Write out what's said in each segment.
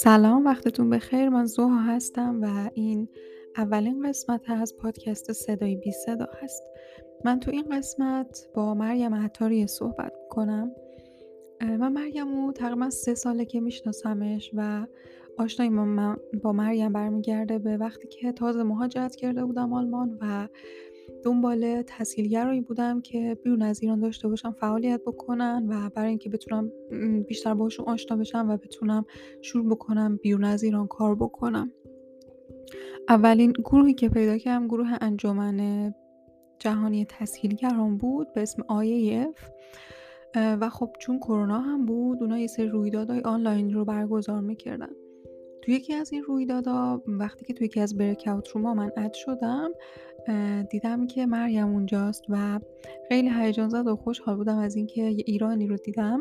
سلام وقتتون بخیر. من زوها هستم و این اولین قسمت از پادکست صدای بی صدا هست. من تو این قسمت با مریم عطاری صحبت کنم من مریم رو تقریبا سه ساله که میشناسمش و آشنایی با مریم برمیگرده به وقتی که تازه مهاجرت کرده بودم آلمان و دنبال تحصیلگرایی بودم که بیرون از ایران داشته باشم فعالیت بکنن و برای اینکه بتونم بیشتر باشون آشنا بشم و بتونم شروع بکنم بیرون از ایران کار بکنم. اولین گروهی که پیدا کردم گروه انجمن جهانی تسهیلگران بود به اسم IAF و خب چون کرونا هم بود اونا یه سری رویدادهای آنلاین رو برگزار می‌کردن. توی یکی از این رویدادها وقتی که توی یکی از بریکاوت رو من اد شدم دیدم که مریم اونجاست و خیلی هیجان زد و خوشحال بودم از اینکه یه ایرانی رو دیدم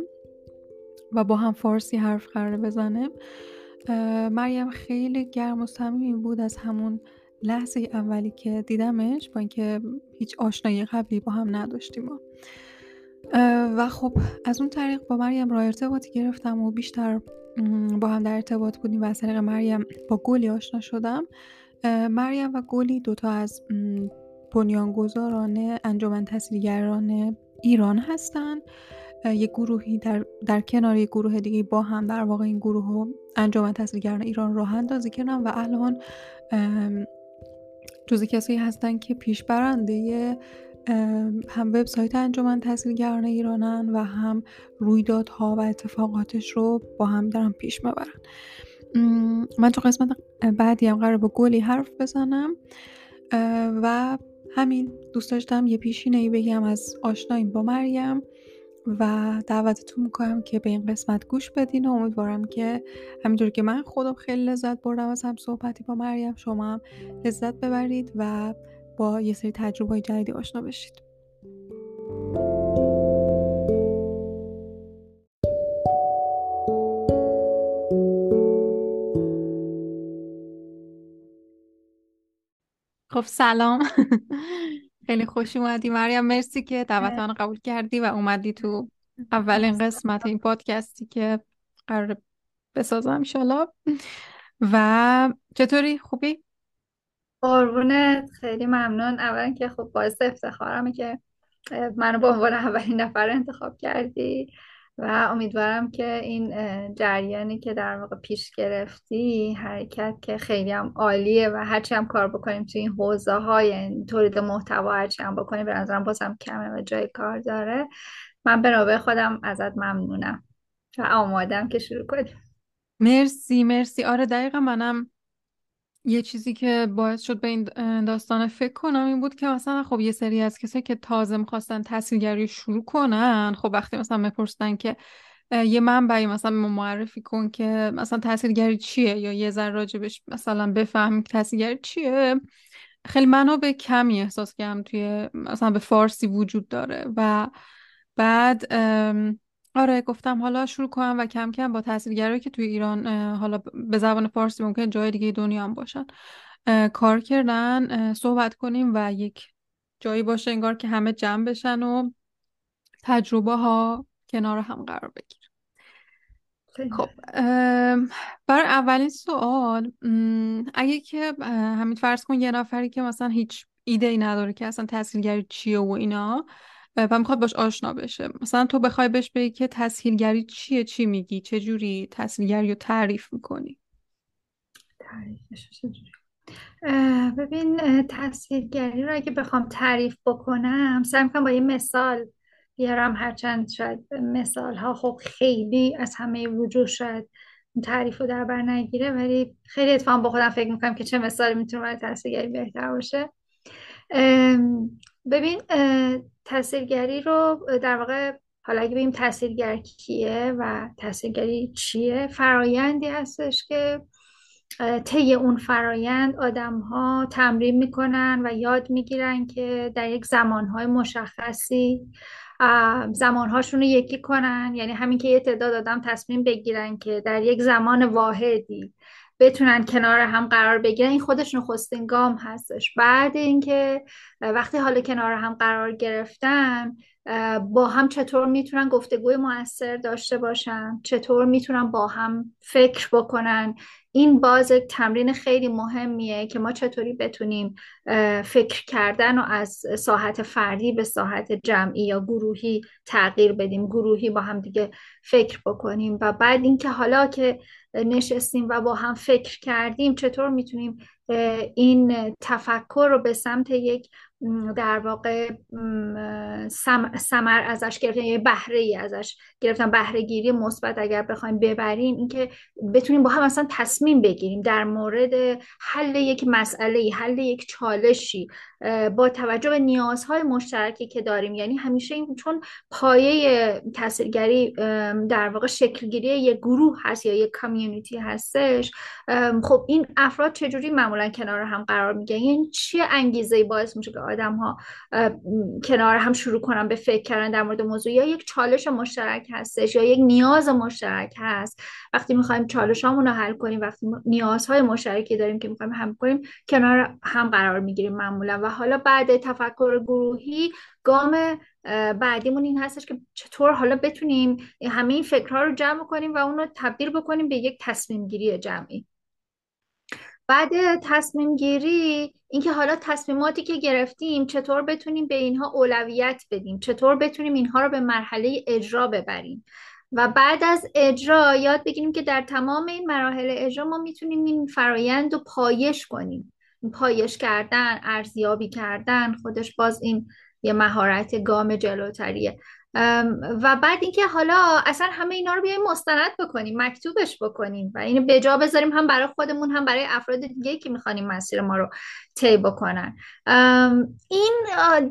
و با هم فارسی حرف قرار بزنه. مریم خیلی گرم و صمیمی بود از همون لحظه اولی که دیدمش با اینکه هیچ آشنایی قبلی با هم نداشتیم و خب از اون طریق با مریم راه ارتباطی گرفتم و بیشتر با هم در ارتباط بودیم و از طریق مریم با گلی آشنا شدم. مریم و گلی دوتا از بنیانگذاران انجمن تحصیلگران ایران هستند یک گروهی در, در کنار یک گروه دیگه با هم در واقع این گروه انجمن تحصیلگران ایران راه اندازی کردن و الان جزی کسایی هستن که پیش برنده هم وبسایت انجمن تحصیلگران ایرانن و هم رویدادها و اتفاقاتش رو با هم دارن پیش می‌برن. من تو قسمت بعدی هم قرار با گلی حرف بزنم. و همین دوست داشتم یه پیشینه ای بگم از آشناییم با مریم و دعوتتون می‌کنم که به این قسمت گوش بدین و امیدوارم که همینطور که من خودم خیلی لذت بردم از هم صحبتی با مریم شما هم لذت ببرید و با یه سری تجربه جدیدی آشنا بشید. خب سلام. خیلی خوش اومدی مریم. مرسی که دعوت من قبول کردی و اومدی تو اولین قسمت این پادکستی که قرار بسازم انشالله و چطوری؟ خوبی؟ قربونت. خیلی ممنون. اولا که خب باعث افتخارمه که منو به عنوان اولین نفر انتخاب کردی و امیدوارم که این جریانی که در واقع پیش گرفتی حرکت که خیلی هم عالیه و هرچی هم کار بکنیم توی این حوزه های یعنی تولید محتوا هرچی هم بکنیم به نظرم بازم کمه و جای کار داره. من به خودم ازت ممنونم و آمادم که شروع کنیم. مرسی مرسی. آره دقیقا منم یه چیزی که باعث شد به این داستان فکر کنم این بود که مثلا خب یه سری از کسایی که تازه می‌خواستن تحصیلگری شروع کنن خب وقتی مثلا می‌پرسن که یه منبعی مثلا معرفی کن که مثلا تحصیلگری چیه یا یه ذره راجبش مثلا بفهمی که تحصیلگری چیه خیلی منابع کمی احساس کردم توی مثلا به فارسی وجود داره. و بعد آره گفتم حالا شروع کنم و کم کم با تحصیلگرایی که توی ایران حالا به زبان فارسی ممکن جای دیگه دنیا هم باشن. کار کردن صحبت کنیم و یک جایی باشه انگار که همه جمع بشن و تجربه ها کنار هم قرار بگیر خب برای اولین سوال اگه که همین فرض کن یه نفری که مثلا هیچ ایده ای نداره که اصلا تحصیلگری چیه و اینا و می‌خواد باش آشنا بشه. مثلا تو بخوای بهش بگی که تسهیلگری چیه؟ چی میگی؟ چه جوری تسهیلگری رو تعریف می‌کنی؟ تعریفش ببین تسهیلگری رو اگه بخوام تعریف بکنم سعی می‌کنم با یه مثال بیارم. هرچند شاید مثال ها خب خیلی از همه وجود شاید تعریف رو در بر نگیره ولی خیلی اتفاقا با خودم فکر می‌کنم که چه مثالی می‌تونه برای تحصیلگری بهتر باشه. ببین تاثیرگری رو در واقع حالا اگه بگیم تاثیرگر کیه و تاثیرگری چیه؟ فرایندی هستش که طی اون فرایند آدم ها تمرین می‌کنن و یاد می‌گیرن که در یک زمانهای مشخصی زمانهاشون رو یکی کنن. یعنی همین که یه تعداد آدم تصمیم بگیرن که در یک زمان واحدی بتونن کنار هم قرار بگیرن. این خودش نخستین گام هستش. بعد اینکه وقتی حالا کنار هم قرار گرفتن با هم چطور می‌تونن گفتگوی موثر داشته باشن چطور می‌تونن با هم فکر بکنن؟ این باز تمرین خیلی مهمیه که ما چطوری بتونیم فکر کردن و از ساحت فردی به ساحت جمعی یا گروهی تغییر بدیم گروهی با هم دیگه فکر بکنیم. و بعد اینکه حالا که نشستیم و با هم فکر کردیم چطور می‌تونیم این تفکر رو به سمت یک در واقع سمر ازش گرفتن یه بهره ای ازش گرفتن بهره گیری مثبت اگر بخوایم ببریم اینکه بتونیم با هم اصلا تصمیم بگیریم در مورد حل یک مسئله حل یک چالشی. با توجه به نیازهای مشترکی که داریم. یعنی همیشه این چون پایه تاثیرگری در واقع شکلگیری یک گروه هست یا یک کامیونیتی هستش خب این افراد چجوری معمولا کنار هم قرار می‌گیرن؟ یعنی چه انگیزه باعث میشه که آدم ها کنار هم شروع کنن به فکر کردن در مورد موضوع؟ یا یک چالش مشترک هستش یا یک نیاز مشترک هست؟ وقتی می‌خوایم چالش رو حل کنیم وقتی نیازهای مشترکی داریم که می‌خوایم هم کنیم کنار هم قرار می‌گیریم معمولا. حالا بعد تفکر گروهی گام بعدیمون این هستش که چطور حالا بتونیم همه این فکرها رو جمع کنیم و اون رو تبدیل بکنیم به یک تصمیم گیری جمعی. بعد تصمیم گیری اینکه حالا تصمیماتی که گرفتیم چطور بتونیم به اینها اولویت بدیم چطور بتونیم اینها رو به مرحله اجرا ببریم. و بعد از اجرا یاد بگیریم که در تمام این مراحل اجرا ما می‌تونیم این فرایند رو پایش کنیم. پایش کردن ارزیابی کردن خودش باز این یه مهارت گام جلوتریه. و بعد اینکه حالا اصلا همه اینا رو بیایم مستند بکنیم مکتوبش بکنیم و اینو به جا بذاریم هم برای خودمون هم برای افراد دیگه که می‌خوانیم مسیر ما رو طی بکنن. این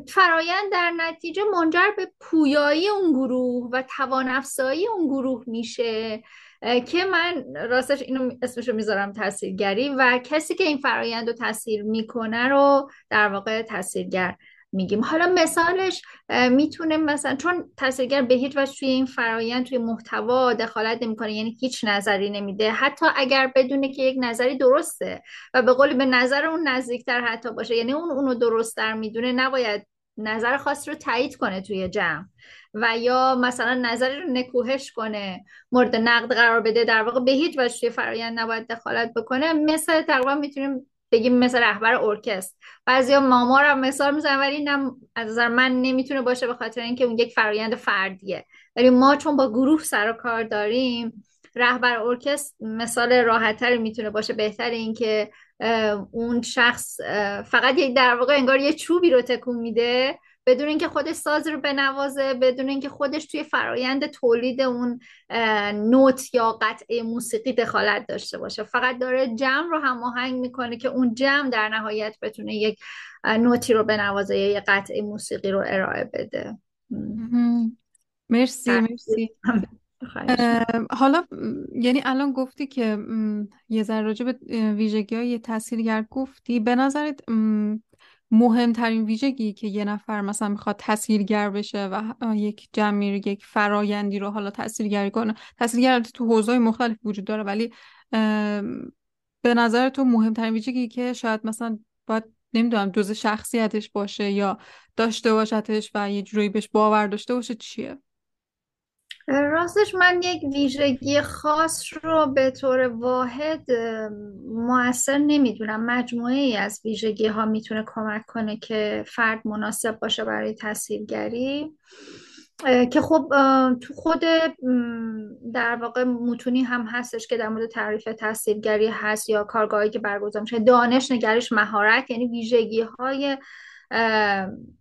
فرایند در نتیجه منجر به پویایی اون گروه و توان افزایی اون گروه میشه. که من راستش اینو اسمشو می‌ذارم تاثیرگری و کسی که این فرایند رو تاثیر می‌کنه رو در واقع تاثیرگر میگیم. حالا مثالش می‌تونه مثلا چون تاثیرگر به هیچ وجه توی این فرایند توی محتوا دخالت نمی‌کنه یعنی هیچ نظری نمیده. حتی اگر بدونه که یک نظری درسته و به قول به نظر اون نزدیکتر حتی باشه یعنی اون اونو درستتر می‌دونه نباید نظر خاص رو تایید کنه توی جمع. و یا مثلا نظری رو نکوهش کنه مورد نقد قرار بده در واقع به هیچ وجه توی فرایند نباید دخالت بکنه. مثل تقریبا می‌تونیم بگیم مثل رهبر ارکستر. بعضیا مامار هم مثال می‌زنن ولی اینم از نظر من نمی‌تونه باشه به خاطر اینکه اون یک فرایند فردیه. ولی ما چون با گروه سر و کار داریم رهبر ارکستر مثال راحتتر می‌تونه باشه. بهتر اینکه اون شخص فقط یک در واقع انگار یه چوبی رو تکون میده بدون اینکه خودش ساز رو بنوازه بدون اینکه خودش توی فرایند تولید اون نوت یا قطعه موسیقی دخالت داشته باشه. فقط داره جمع رو هماهنگ می‌کنه که اون جمع در نهایت بتونه یک نوتی رو بنوازه یا یک قطعه موسیقی رو ارائه بده. مرسی مرسی. حالا یعنی الان گفتی که یه ذره راجع به ویژگی های تاثیرگر گفتی. به نظرت مهمترین ویژگی که یه نفر مثلا می‌خواد تاثیرگر بشه و یک جمعی یک فرایندی رو حالا تاثیرگری کنه تاثیرگر تو حوزه‌های مختلف وجود داره ولی به نظر تو مهمترین ویژگی که شاید مثلا باید نمی‌دونم جز شخصیتش باشه یا داشته باشتش و یه جوری بهش باور داشته باشه چیه؟ راستش من یک ویژگی خاص رو به طور واحد موثر نمی‌دونم. مجموعه ای از ویژگی ها می‌تونه کمک کنه که فرد مناسب باشه برای تاثیرگری. که خب تو خود در واقع متونی هم هستش که در مورد تعریف تاثیرگری هست یا کارگاهی که برگزار میشه. دانش نگرش مهارت یعنی ویژگی های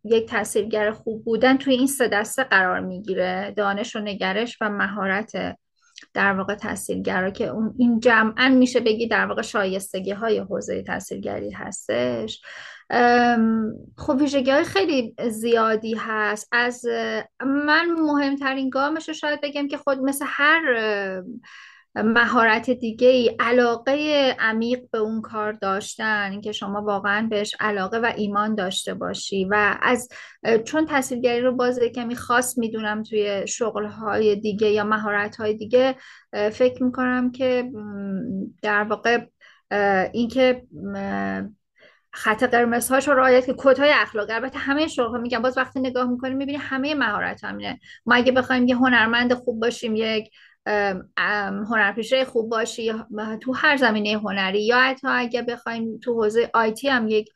یک تاثیرگر خوب بودن توی این سه دسته قرار می‌گیره. دانش و نگرش و مهارت در واقع تاثیرگرا که اون این جمعا میشه بگی در واقع شایستگی های حوزه تاثیرگری هستش. خب ویژگی های خیلی زیادی هست. از من مهمترین گامش رو شاید بگم که خود مثل هر مهارت دیگه ای علاقه عمیق به اون کار داشتن اینکه شما واقعا بهش علاقه و ایمان داشته باشی. و از چون تصویرگری رو باز کمی خاص می‌دونم توی شغلهای دیگه یا مهارت دیگه فکر می‌کنم که در واقع اینکه خط قرمز هاشو رعایت که کدهای اخلاقی البته همه شغل میگم باز وقتی نگاه می‌کنیم می‌بینی همه مهارت همینه. ما اگه بخوایم یه هنرمند خوب باشیم یک هنرپیشه خوب باشی تو هر زمینه هنری یا حتی اگه بخوایم تو حوزه IT هم یک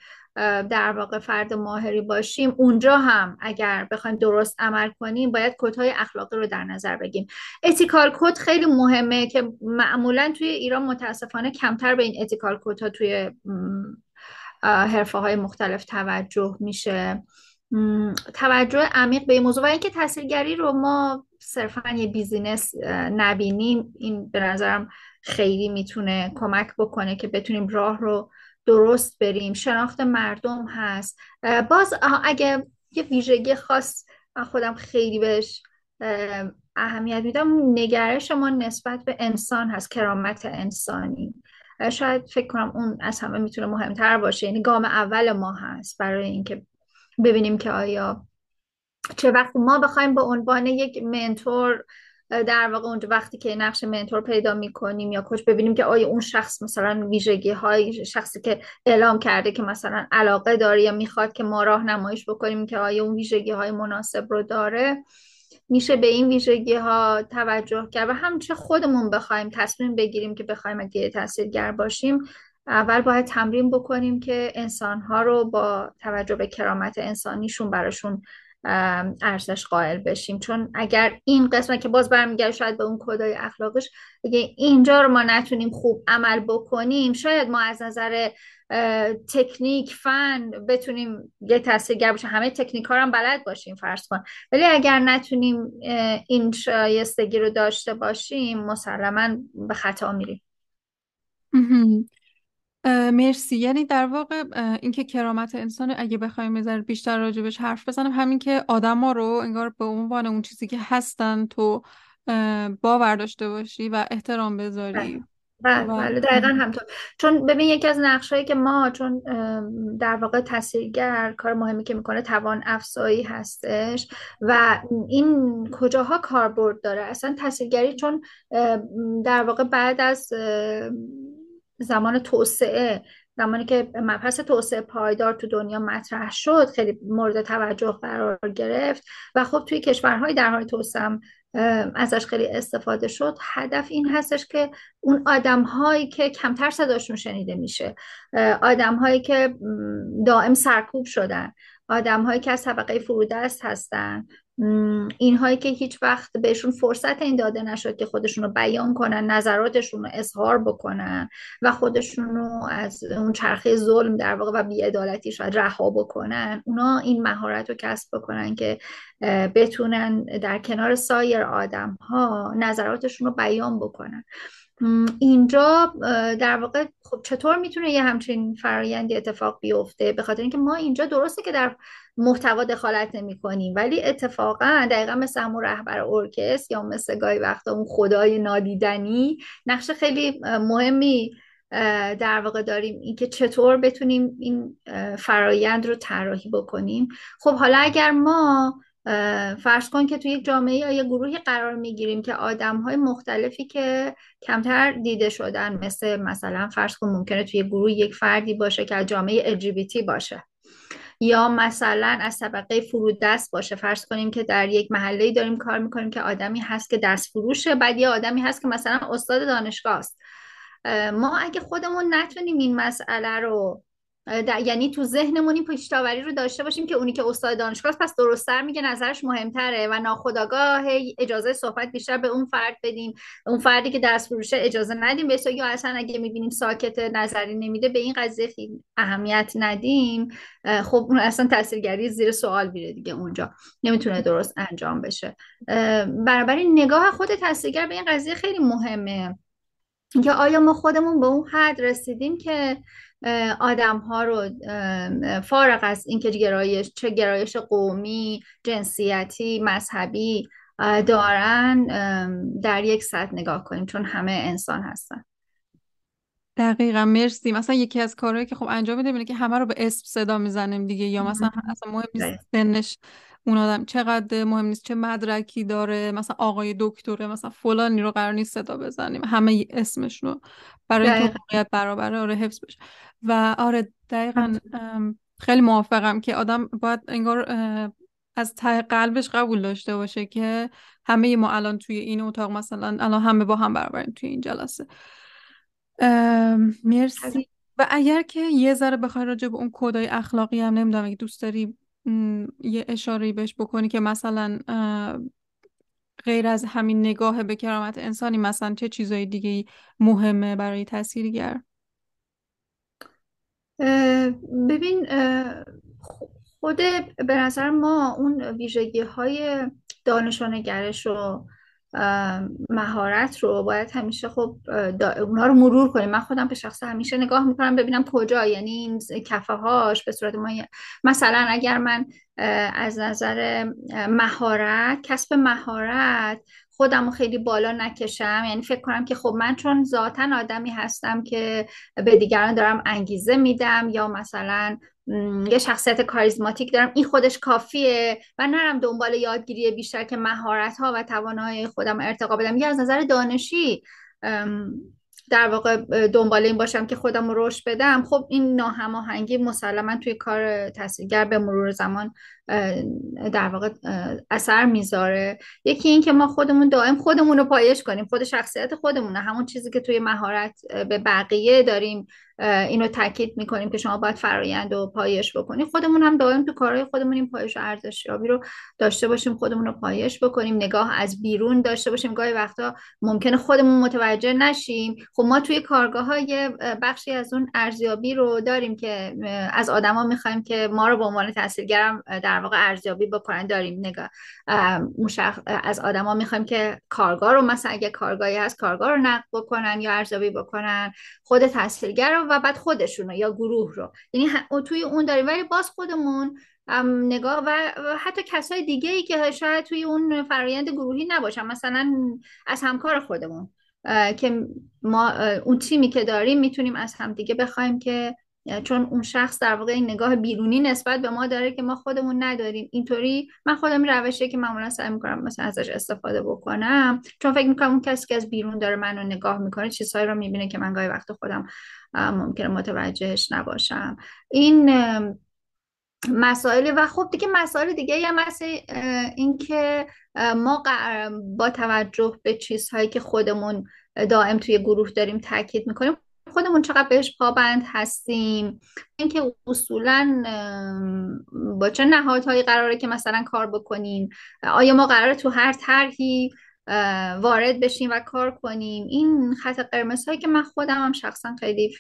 در واقع فرد ماهری باشیم اونجا هم اگر بخوایم درست عمل کنیم باید کدهای اخلاقی رو در نظر بگیریم. ethical code خیلی مهمه که معمولا توی ایران متاسفانه کمتر به این ethical code ها توی حرفه های مختلف توجه میشه. توجه عمیق به این موضوع و اینکه تاثیرگری رو ما صرفا یه بیزینس نبینیم این به نظرم خیلی می‌تونه کمک بکنه که بتونیم راه رو درست بریم. شناخت مردم هست. باز اگه یه ویژگی خاص من خودم خیلی بهش اهمیت میدم نگرش ما نسبت به انسان هست کرامت انسانی. شاید فکر کنم اون از همه می‌تونه مهمتر باشه. یعنی گام اول ما هست برای اینکه ببینیم که آیا چه وقت ما بخوایم به عنوان یک منتور در واقع اونجا وقتی که نقش منتور پیدا می‌کنیم یا کوچ ببینیم که آیا اون شخص مثلا ویژگی های شخصی که اعلام کرده که مثلا علاقه داره یا می‌خواد که ما راهنماییش بکنیم که آیا اون ویژگی های مناسب رو داره میشه به این ویژگی ها توجه کرد و همچه خودمون بخوایم تصمیم بگیریم که بخوایم اگه تاثیرگر باشیم. اول باید تمرین بکنیم که انسان ها رو با توجه به کرامت انسانیشون براشون ارزش قائل بشیم. چون اگر این قسمت که باز برمیگرد شاید به اون کدای اخلاقش اگه اینجا رو ما نتونیم خوب عمل بکنیم شاید ما از نظر تکنیک فن بتونیم یه تاثیرگر باشه همه تکنیک ها هم بلد باشیم فرض کن. ولی اگر نتونیم این شایستگی رو داشته باشیم مسلما به خطا میریم. مرسی. یعنی در واقع اینکه کرامت انسان اگه بخوایم بذار بیشتر راجبش حرف بزنم همین که آدما رو انگار به عنوان اون چیزی که هستن تو باور داشته باشی و احترام بذاری. بله. بله دقیقا همطور. چون ببین یکی از نقشهایی که ما چون در واقع تاثیرگر کار مهمی که می‌کنه توان افزایی هستش و این کجاها کاربرد داره؟ اصلا تاثیرگری چون در واقع بعد از زمان توسعه زمانی که مبحث توسعه پایدار تو دنیا مطرح شد خیلی مورد توجه قرار گرفت و خب توی کشورهای در حال توسعه ازش خیلی استفاده شد. هدف این هستش که اون آدم هایی که کمتر صداشون شنیده میشه آدم هایی که دائم سرکوب شدن. آدم هایی که از طبقه فرودست هستن. اینهایی که هیچ وقت بهشون فرصت این داده نشد که خودشون رو بیان کنن نظراتشون رو اظهار بکنن و خودشون رو از اون چرخه ظلم در واقع و بیعدالتی شاید رها بکنن اونا این مهارت رو کسب بکنن که بتونن در کنار سایر آدم ها نظراتشون رو بیان بکنن. اینجا در واقع خب چطور می‌تونه یه همچین فرایندی اتفاق بیفته؟ به خاطر اینکه ما اینجا درسته که در محتوا دخالت نمی کنیم ولی اتفاقا دقیقا مثل همون رهبر ارکست یا مثل گاهی وقتا اون خدای نادیدنی نقش خیلی مهمی در واقع داریم. اینکه چطور بتونیم این فرایند رو طراحی بکنیم. خب حالا اگر ما فرض کن که توی یک جامعه یا یک گروهی قرار می‌گیریم که آدم های مختلفی که کمتر دیده شدن مثل مثلا فرض کن ممکنه توی گروه یک فردی باشه که از جامعه LGBT باشه. یا مثلا از طبقه فرودست باشه. فرض کنیم که در یک محله داریم کار می‌کنیم که آدمی هست که دست فروشه بعد یه آدمی هست که مثلا استاد دانشگاه است. ما اگه خودمون نتونیم این مسئله رو یعنی تو ذهنمون این پشتاوری رو داشته باشیم که اونی که استاد دانشگاه پس درستتر میگه نظرش مهمتره و ناخداگاه اجازه صحبت بیشتر به اون فرد بدیم. اون فردی که دست فروشه اجازه ندیم. به یا اصلا اگه می‌بینیم ساکت نظری نمیده به این قضیه اهمیت ندیم. خب اون اصلا تاثیرگری زیر سوال میره دیگه اونجا. نمی‌تونه درست انجام بشه. بنابراین نگاه خود تاثیرگر به این قضیه خیلی مهمه. که آیا ما خودمون به اون حد رسیدیم که آدم ها رو فارغ از اینکه گرایش چه گرایش قومی جنسیتی مذهبی دارن در یک سطح نگاه کنیم چون همه انسان هستن. دقیقا مرسی. مثلا یکی از کارهایی که خب انجام میده که همه رو به اسم صدا می‌زنیم دیگه یا مثلا اصلا مهم نیست سنش اون آدم چقدر مهم نیست چه مدرکی داره مثلا آقای دکتره مثلا فلانی رو قرار نیست صدا بزنیم همه اسمش رو برای اینکه برابره آره حفظ بشه. و آره دقیقا خیلی موافقم که آدم باید انگار از ته قلبش قبول داشته باشه که همه ما الان توی این اتاق مثلا الان همه با هم برابریم توی این جلسه. مرسی. و اگر که یه ذره بخوای راجع به اون کدای اخلاقی هم نمی‌دونم اگه دوست داری یه اشاره بهش بکنی که مثلا غیر از همین نگاه به کرامت انسانی مثلا چه چیزای دیگه مهمه برای تاثیرگر؟ ببین خود به نظر ما اون ویژگی های دانش و نگرش و مهارت رو باید همیشه خب اونا رو مرور کنیم. من خودم به شخص همیشه نگاه می‌کنم ببینم کجا یعنی این کفه هاش به صورت ما مثلا اگر من از نظر مهارت کسب مهارت خودم رو خیلی بالا نکشم. یعنی فکر کنم که خب من چون ذاتا آدمی هستم که به دیگران دارم انگیزه میدم یا مثلا یه شخصیت کاریزماتیک دارم این خودش کافیه و نرم دنبال یادگیری بیشتر که مهارت ها و توانایی خودم ارتقا بدم. یا از نظر دانشی در واقع دنبال این باشم که خودم رو رشد بدم. خب این ناهماهنگی مسلما توی کار تاثیرگر به مرور زمان در واقع اثر می‌ذاره. یکی این که ما خودمون دائم خودمون رو پایش کنیم خود شخصیت خودمونه. همون چیزی که توی مهارت به بقیه داریم اینو تاکید می‌کنیم که شما باید فرایند و پایش بکنیم خودمون هم دائم تو کارهای خودمون این پایش و ارزشیابی رو داشته باشیم خودمون رو پایش بکنیم. نگاه از بیرون داشته باشیم. گاهی وقتا ممکنه خودمون متوجه نشیم. خب ما توی کارگاه های بخشی از اون ارزیابی رو داریم که از آدما می‌خوایم که ما رو به عنوان تاثیرگرم در واقع ارزیابی بکنن داریم نگاه از آدما می‌خوایم که کارگاه رو مثلا اگه کارگاهی هست کارگاه رو نقد بکنن یا ارزیابی بکنن خود تحصیلگر رو و بعد خودشون یا گروه رو. یعنی توی اون داریم. ولی باز خودمون نگاه و حتی کسای دیگه ای که شاید توی اون فرایند گروهی نباشن مثلا از همکار خودمون که ما اون تیمی که داریم می‌تونیم از همدیگه بخوایم که چون اون شخص در واقع این نگاه بیرونی نسبت به ما داره که ما خودمون نداریم. اینطوری من خودم روشه که معمولا سعی می‌کنم مثلا ازش استفاده بکنم چون فکر می‌کنم اون کسی که از بیرون داره منو نگاه می‌کنه چیزهایی رو می‌بینه که من گاهی وقت خودم ممکنه متوجهش نباشم. این مسائل و خب دیگه مسائل دیگه هم مثل اینکه ما با توجه به چیزهایی که خودمون دائم توی گروه داریم تاکید می‌کنیم خودمون چقدر بهش پابند هستیم. اینکه اصولا با چه نهادهایی قراره که مثلا کار بکنیم آیا ما قراره تو هر طرحی وارد بشیم و کار کنیم. این خط قرمز هایی که من خودم هم شخصا خیلی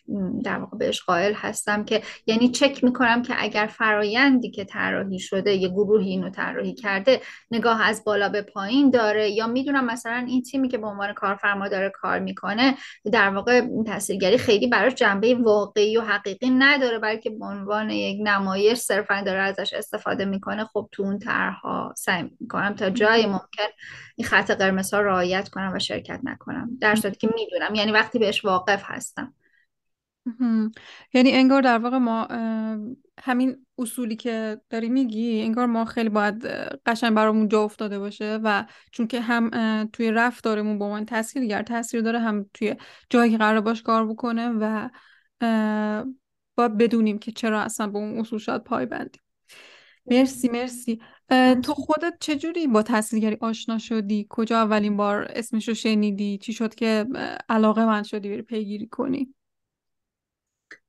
در واقع بهش قائل هستم که یعنی چک می‌کنم که اگر فرایندی که طراحی شده یه گروهی اینو طراحی کرده نگاه از بالا به پایین داره یا می‌دونم مثلا این تیمی که به عنوان کارفرما داره کار می‌کنه در واقع تاثیرگری خیلی براش جنبه واقعی و حقیقی نداره بلکه به عنوان یک نمایش صرفا داره ازش استفاده می‌کنه. خب تو اون طرحها سعی می‌کنم تا جای ممکن این خط قرمز ها رعایت کنم و شرکت نکنم. در صورتی که می‌دونم. یعنی وقتی بهش واقف هستم. یعنی انگار در واقع ما همین اصولی که داری میگی انگار ما خیلی باید قشنگ برامون جا افتاده باشه و چون که هم توی رفتارمون با من تاثیر تاثیر داره هم توی جایی که قرار باش کار بکنه و باید بدونیم که چرا اصلا به اون اصول شاید پای بندیم مرسی مرسی. تو خودت چجوری با تحصیلگری آشنا شدی؟ کجا اولین بار اسمش رو شنیدی؟ چی شد که علاقه من شدی بری پیگیری کنی؟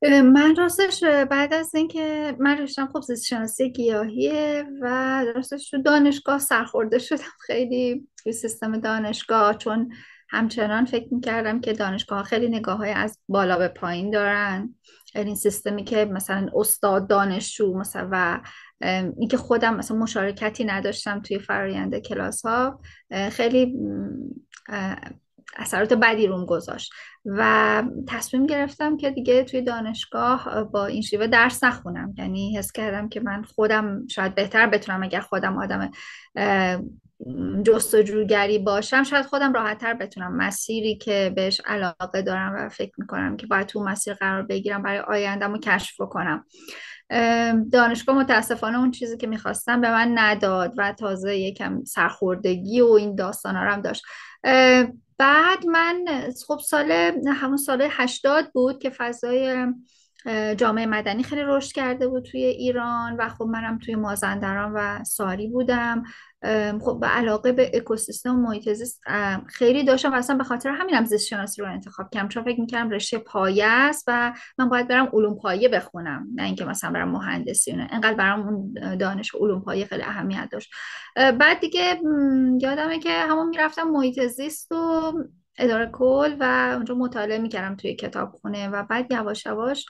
من راستش بعد از اینکه من رشتم خب زیست شناسی گیاهیه و راستش تو دانشگاه سرخورده شدم. خیلی توی سیستم دانشگاه چون همچنان فکر می‌کردم که دانشگاه خیلی نگاه های از بالا به پایین دارن. این سیستمی که مثلا استاد دانشجو مثلا و اینکه خودم مثلا مشارکتی نداشتم توی فرایند کلاس ها خیلی اثرات بدی روم گذاشت. و تصمیم گرفتم که دیگه توی دانشگاه با این شیوه درس نخونم. یعنی حس کردم که من خودم شاید بهتر بتونم اگر خودم آدم جستجوگری باشم شاید خودم راحتتر بتونم. مسیری که بهش علاقه دارم و فکر می‌کنم که باید تو مسیر قرار بگیرم برای آیندم رو کشف کنم دانشگاه متاسفانه اون چیزی که می‌خواستم به من نداد و تازه یکم سرخوردگی و این داستان هم داشت. بعد من خب سال همون سال هشتاد بود که فضای جامعه مدنی خیلی رشد کرده بود توی ایران و خب منم توی مازندران و ساری بودم. خب به علاقه به اکوسیستم و محیط زیست خیلی داشتم و اصلا به خاطر همینم زیست شناسی رو انتخاب کردم. چون فکر می‌کردم رشته پایه است و من باید برم علوم پایه بخونم نه اینکه مثلا برم مهندسی نه. انقدر برام اون دانش علوم پایه خیلی اهمیت داشت. بعد دیگه یادمه که همون می‌رفتم محیط زیست و اداره کل و اونجا مطالعه می‌کردم توی کتابخونه و بعد یواش یواش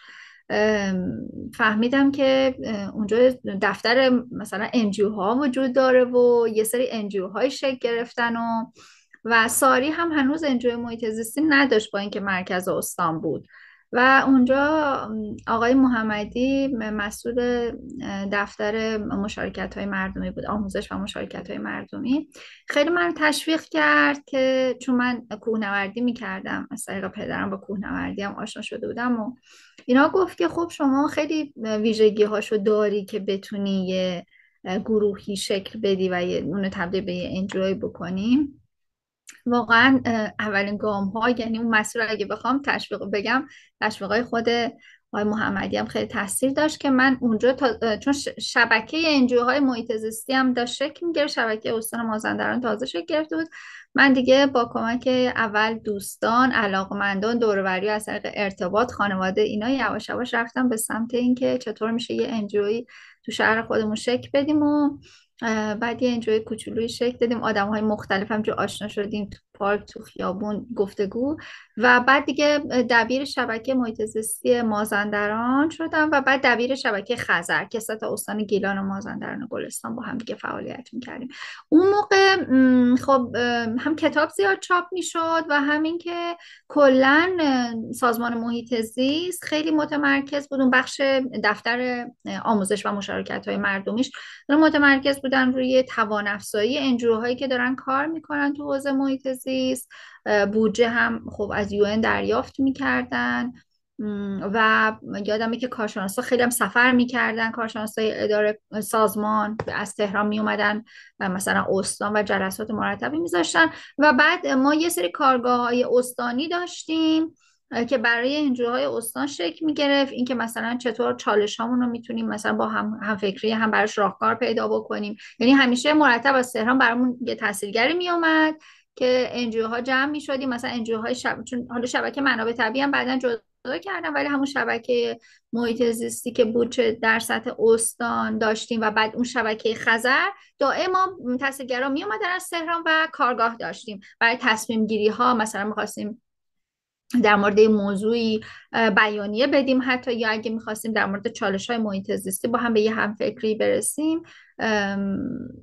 فهمیدم که اونجا دفتر مثلا NGO ها وجود داره و یه سری NGO های شکل گرفتن و و ساری هم هنوز NGO محیط زیستی نداشت با اینکه مرکز استان بود. و اونجا آقای محمدی مسئول دفتر مشارکت های مردمی بود آموزش و مشارکت های مردمی. خیلی من تشویق کرد که چون من کوهنوردی می‌کردم از طریق پدرم با کوهنوردی هم آشنا شده بودم و اینا گفت که خب شما خیلی ویژگی هاشو داری که بتونی یه گروهی شکل بدی و یه اونو تبدیل به یه انجوی بکنیم واقعا اولین گام ها یعنی اون مسیر اگه بخوام تشویق بگم تشویق های خود آقای محمدی هم خیلی تاثیر داشت که من اونجا تا... چون شبکه انجوهای محیط زیستی هم داشت شکل می‌گیره شبکه استان مازندران تازه شکل گرفته بود. من دیگه با کمک اول دوستان علاقمندان دوروری از طریق ارتباط خانواده اینا یواش یواش رفتم به سمت اینکه چطور میشه یه انجوی تو شهر خودمون شکل بدیم و بعد یه انجوی کوچولوی شکل دادیم. آدم های مختلف جو آشنا شدیم. پارک تو خیابون گفتگو و بعد دیگه دبیر شبکه محیط زیستی مازندران شدم و بعد دبیر شبکه خزر که سه استان گیلان و مازندران و گلستان با هم دیگه فعالیت می‌کردیم. اون موقع خب هم کتاب زیاد چاپ می‌شد و همین که کلا سازمان محیط زیست خیلی متمرکز بود. اون بخش دفتر آموزش و مشارکت های مردمیش متمرکز بودن روی توان افزایی انجوهایی که دارن کار می‌کنن تو حوزه محیط زیست. بودجه هم خب از یون دریافت می‌کردن. و یادمه که کارشناسا خیلی هم سفر می‌کردن کارشناسای اداره سازمان از تهران می اومدن و مثلا استان و جلسات مرتبی میذاشتن. و بعد ما یه سری کارگاه های استانی داشتیم که برای انجوهای استان شکل می گرفت اینکه مثلا چطور چالش رو می‌تونیم مثلا با هم, هم فکری هم براش راهکار پیدا بکنیم. یعنی همیشه مرتب از تهران برامون یه تاثیرگری می اومد که NGO ها جمع می شدیم مثلا NGO های شب... چون حالا شبکه منابع طبیعی هم بعدا جدا کردم ولی همون شبکه محیط زیستی که بود چه در سطح استان داشتیم و بعد اون شبکه خزر دائم ما تسهیلگرا می اومدن از تهران و کارگاه داشتیم. برای تصمیم گیری ها مثلا می‌خواستیم در مورد موضوعی بیانیه بدیم. حتی یا اگه می‌خواستیم در مورد چالش های محیط زیستی با هم به یه همفکری برسیم.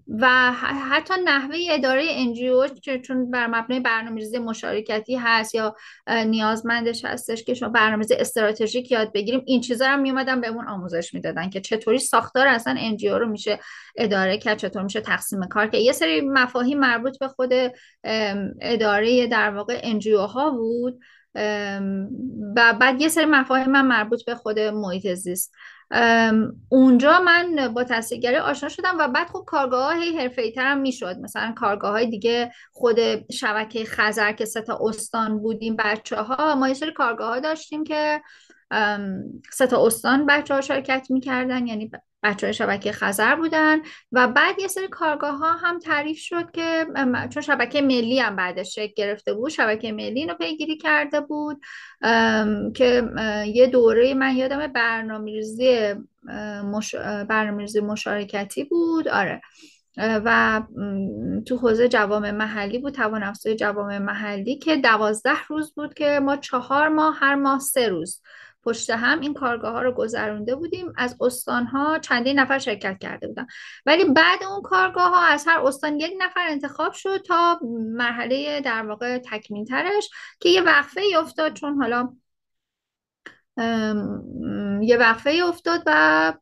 و حتی نحوه اداره NGO چون بر مبنای برنامه‌ریزی مشارکتی هست یا نیازمندش هستش که شما برنامه‌ریزی استراتژیک یاد بگیریم این چیزا رو میومدن بهمون آموزش می‌دادن که چطوری ساختار اصلا NGO رو میشه اداره کرد چطور میشه تقسیم کار که یه سری مفاهیم مربوط به خود اداره در واقع NGO ها بود. و بعد یه سری مفاهیم من مربوط به خود محیط زیست. اونجا من با تحصیلگری آشنا شدم و بعد خب کارگاه های حرفه ترم می‌شد. مثلا کارگاه های دیگه خود شبکه خزر که سه تا استان بودیم بچه ها ما یه سری کارگاه ها داشتیم که سه تا استان بچه ها شرکت می‌کردن یعنی بچه های شبکه خزر بودن. و بعد یه سری کارگاه ها هم تعریف شد که چون شبکه ملی هم بعدش شکل گرفته بود شبکه ملی رو پیگیری کرده بود. که یه دوره من یادم برنامه‌ریزی مش... برنامه‌ریزی مشارکتی بود. آره. و تو حوزه جوام محلی بود توان افزای جوام محلی که دوازده روز بود که ما چهار ماه هر ماه سه روز پشت هم این کارگاه ها رو گذرونده بودیم. از استان ها چندین نفر شرکت کرده بودن. ولی بعد اون کارگاه ها از هر استان یک نفر انتخاب شد تا مرحله در واقع تکمیل ترش که یه وقفه افتاد چون حالا یه وقفه افتاد و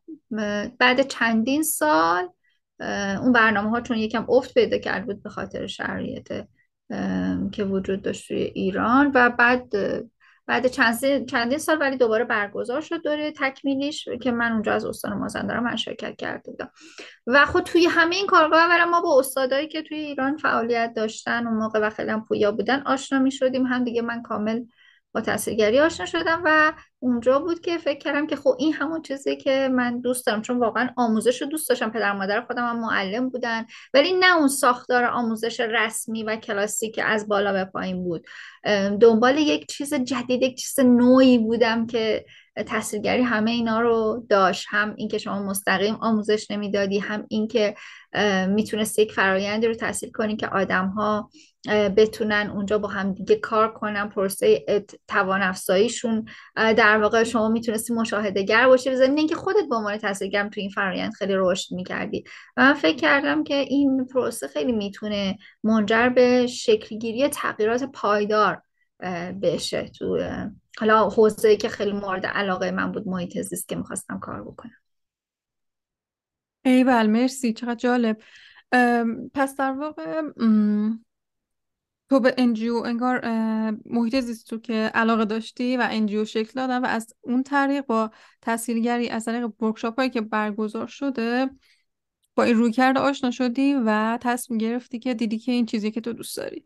بعد چندین سال اون برنامه ها چون یکم افت پیدا کرد بود به خاطر شرایط که وجود داشت توی ایران و بعد بعد چند چندین سال ولی دوباره برگزار شد دوره تکمیلیش که من اونجا از استان مازندران من شرکت کرده بودم. و خود توی همه این کارگاه اول ما با استادایی که توی ایران فعالیت داشتن اون موقع و خیلی هم پویا بودن آشنا می شدیم هم دیگه من کامل با تحصیلگری آشنا شدم و اونجا بود که فکر کردم که خب این همون چیزی که من دوست دارم چون واقعا آموزش رو دوست داشتم پدر مادر خودم هم معلم بودن ولی نه اون ساختار آموزش رسمی و کلاسیک از بالا به پایین بود. دنبال یک چیز جدید یک چیز نوعی بودم که تحصیلگری همه اینا رو داشت. هم اینکه شما مستقیم آموزش نمی‌دادی هم اینکه می‌تونست یک فرایندی رو تحصیل کنی که آدم ها بتونن اونجا با هم دیگه کار کنن پروسه توان افزاییشون واقع شما می‌تونستی مشاهده گر باشی و اینکه خودت به عنوان تحصیلگر تو این فرایند خیلی رشد می‌کردی. و من فکر کردم که این پروسه خیلی می‌تونه منجر به شکلگیری تغییرات پایدار بشه تو حالا حوزه که خیلی مورد علاقه من بود محیط زیست که می‌خواستم کار بکنم. ایول مرسی چقدر جالب. پس در واقع تو به NGO انگار محیط زیست تو که علاقه داشتی و NGO شکل دادن و از اون طریق با تسهیلگری از طریق workshop هایی که برگزار شده با این رویکرده آشنا شدی و تصمیم گرفتی که دیدی که این چیزی که تو دوست داری.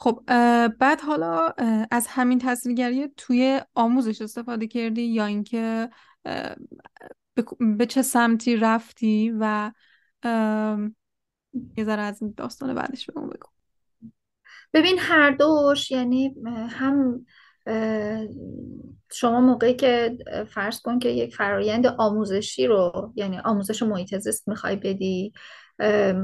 خب بعد حالا از همین تحصیلگری توی آموزش استفاده کردی یا اینکه به چه سمتی رفتی و یه ذره از این داستان بعدش بگم بگو. ببین هر دوش یعنی هم شما موقعی که فرض کن که یک فرایند آموزشی رو یعنی آموزش محیط زیست می‌خوای بدی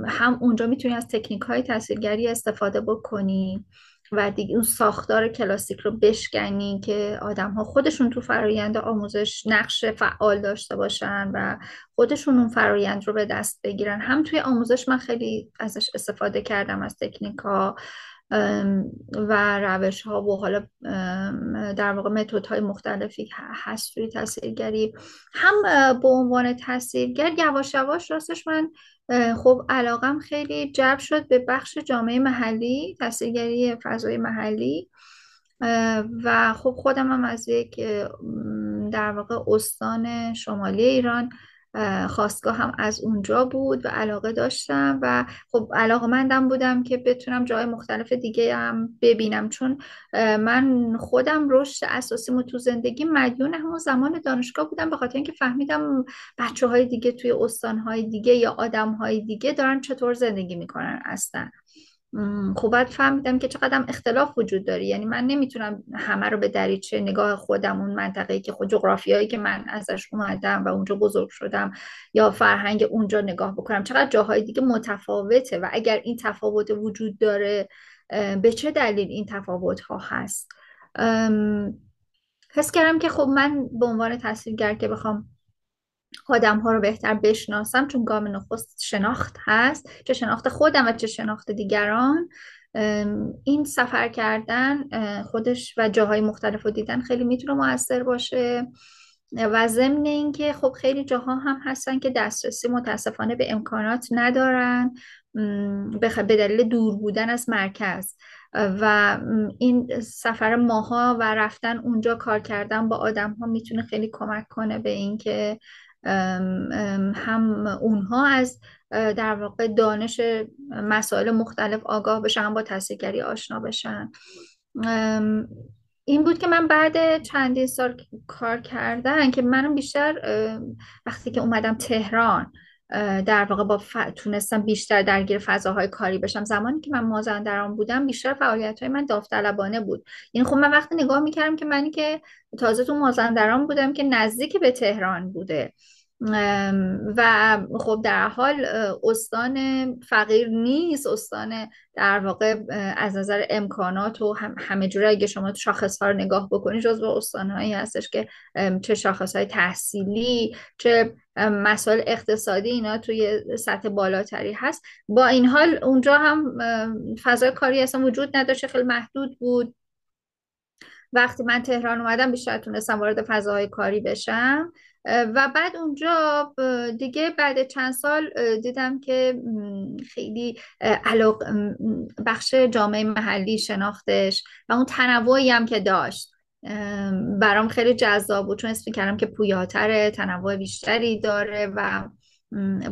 هم اونجا می‌تونی از تکنیک های تحصیلگری استفاده بکنی و دیگه اون ساختار کلاسیک رو بشکنی که آدم ها خودشون تو فرایند آموزش نقش فعال داشته باشن و خودشون اون فرایند رو به دست بگیرن. هم توی آموزش من خیلی ازش استفاده کردم از تکنیک ها و روش ها و حالا در واقع متد های مختلفی هست توی تاثیرگری. هم به عنوان تاثیرگر یواش یواش راستش من خب علاقم خیلی جلب شد به بخش جامعه محلی تاثیرگری فضای محلی. و خب خودم هم از یک در واقع استان شمالی ایران خواستگاه هم از اونجا بود و علاقه داشتم و خب علاقه مندم بودم که بتونم جای مختلف دیگه هم ببینم. چون من خودم رشد اساسی تو زندگی مدیون همون زمان دانشگاه بودم به خاطر اینکه فهمیدم بچه های دیگه توی استان های دیگه یا آدم های دیگه دارن چطور زندگی می‌کنن اصلا. بعد فهمیدم که چقدر اختلاف وجود داره. یعنی من نمی‌تونم همه رو به دریچه نگاه خودم اون منطقه‌ای که خود جغرافیایی که من ازش اومدم و اونجا بزرگ شدم یا فرهنگ اونجا نگاه بکنم چقدر جاهای دیگه متفاوته و اگر این تفاوت وجود داره به چه دلیل این تفاوت ها هست حس کردم که خب من به عنوان تصویرگر که بخوام آدم ها رو بهتر بشناسم چون گام نخست شناخت هست چه شناخت خودم و چه شناخت دیگران. این سفر کردن خودش و جاهای مختلف رو دیدن خیلی می‌تونه موثر باشه. و ضمن اینکه خب خیلی جاها هم هستن که دسترسی متاسفانه به امکانات ندارن به دلیل دور بودن از مرکز. و این سفر ماها و رفتن اونجا کار کردن با آدم ها می‌تونه خیلی کمک کنه به اینکه هم اونها از در واقع دانش مسائل مختلف آگاه بشن با تحصیلگری آشنا بشن. این بود که من بعد چندین سال کار کردن که منم بیشتر وقتی که اومدم تهران در واقع با ف... تونستم بیشتر درگیر فضاهای کاری بشم. زمانی که من مازندران بودم بیشتر فعالیت های من داوطلبانه بود. یعنی خب من وقتی نگاه می‌کردم که منی که تازه تو مازندران بودم که نزدیک به تهران بوده. و خب در حال استان فقیر نیست استان در واقع از نظر امکانات و همه جوره اگه شما شاخص ها رو نگاه بکنید جز به استان هایی هستش که چه شاخص های تحصیلی چه مسائل اقتصادی اینا توی سطح بالاتری هست. با این حال اونجا هم فضای کاری اصلا وجود نداشت خیلی محدود بود. وقتی من تهران اومدم بیشتر تونستم وارد فضاهای کاری بشم. و بعد اونجا دیگه بعد چند سال دیدم که خیلی علاق بخش جامعه محلی شناختش و اون تنوعی هم که داشت. برام خیلی جذاب بود چون اسم کردم که پویاتره تنوع بیشتری داره و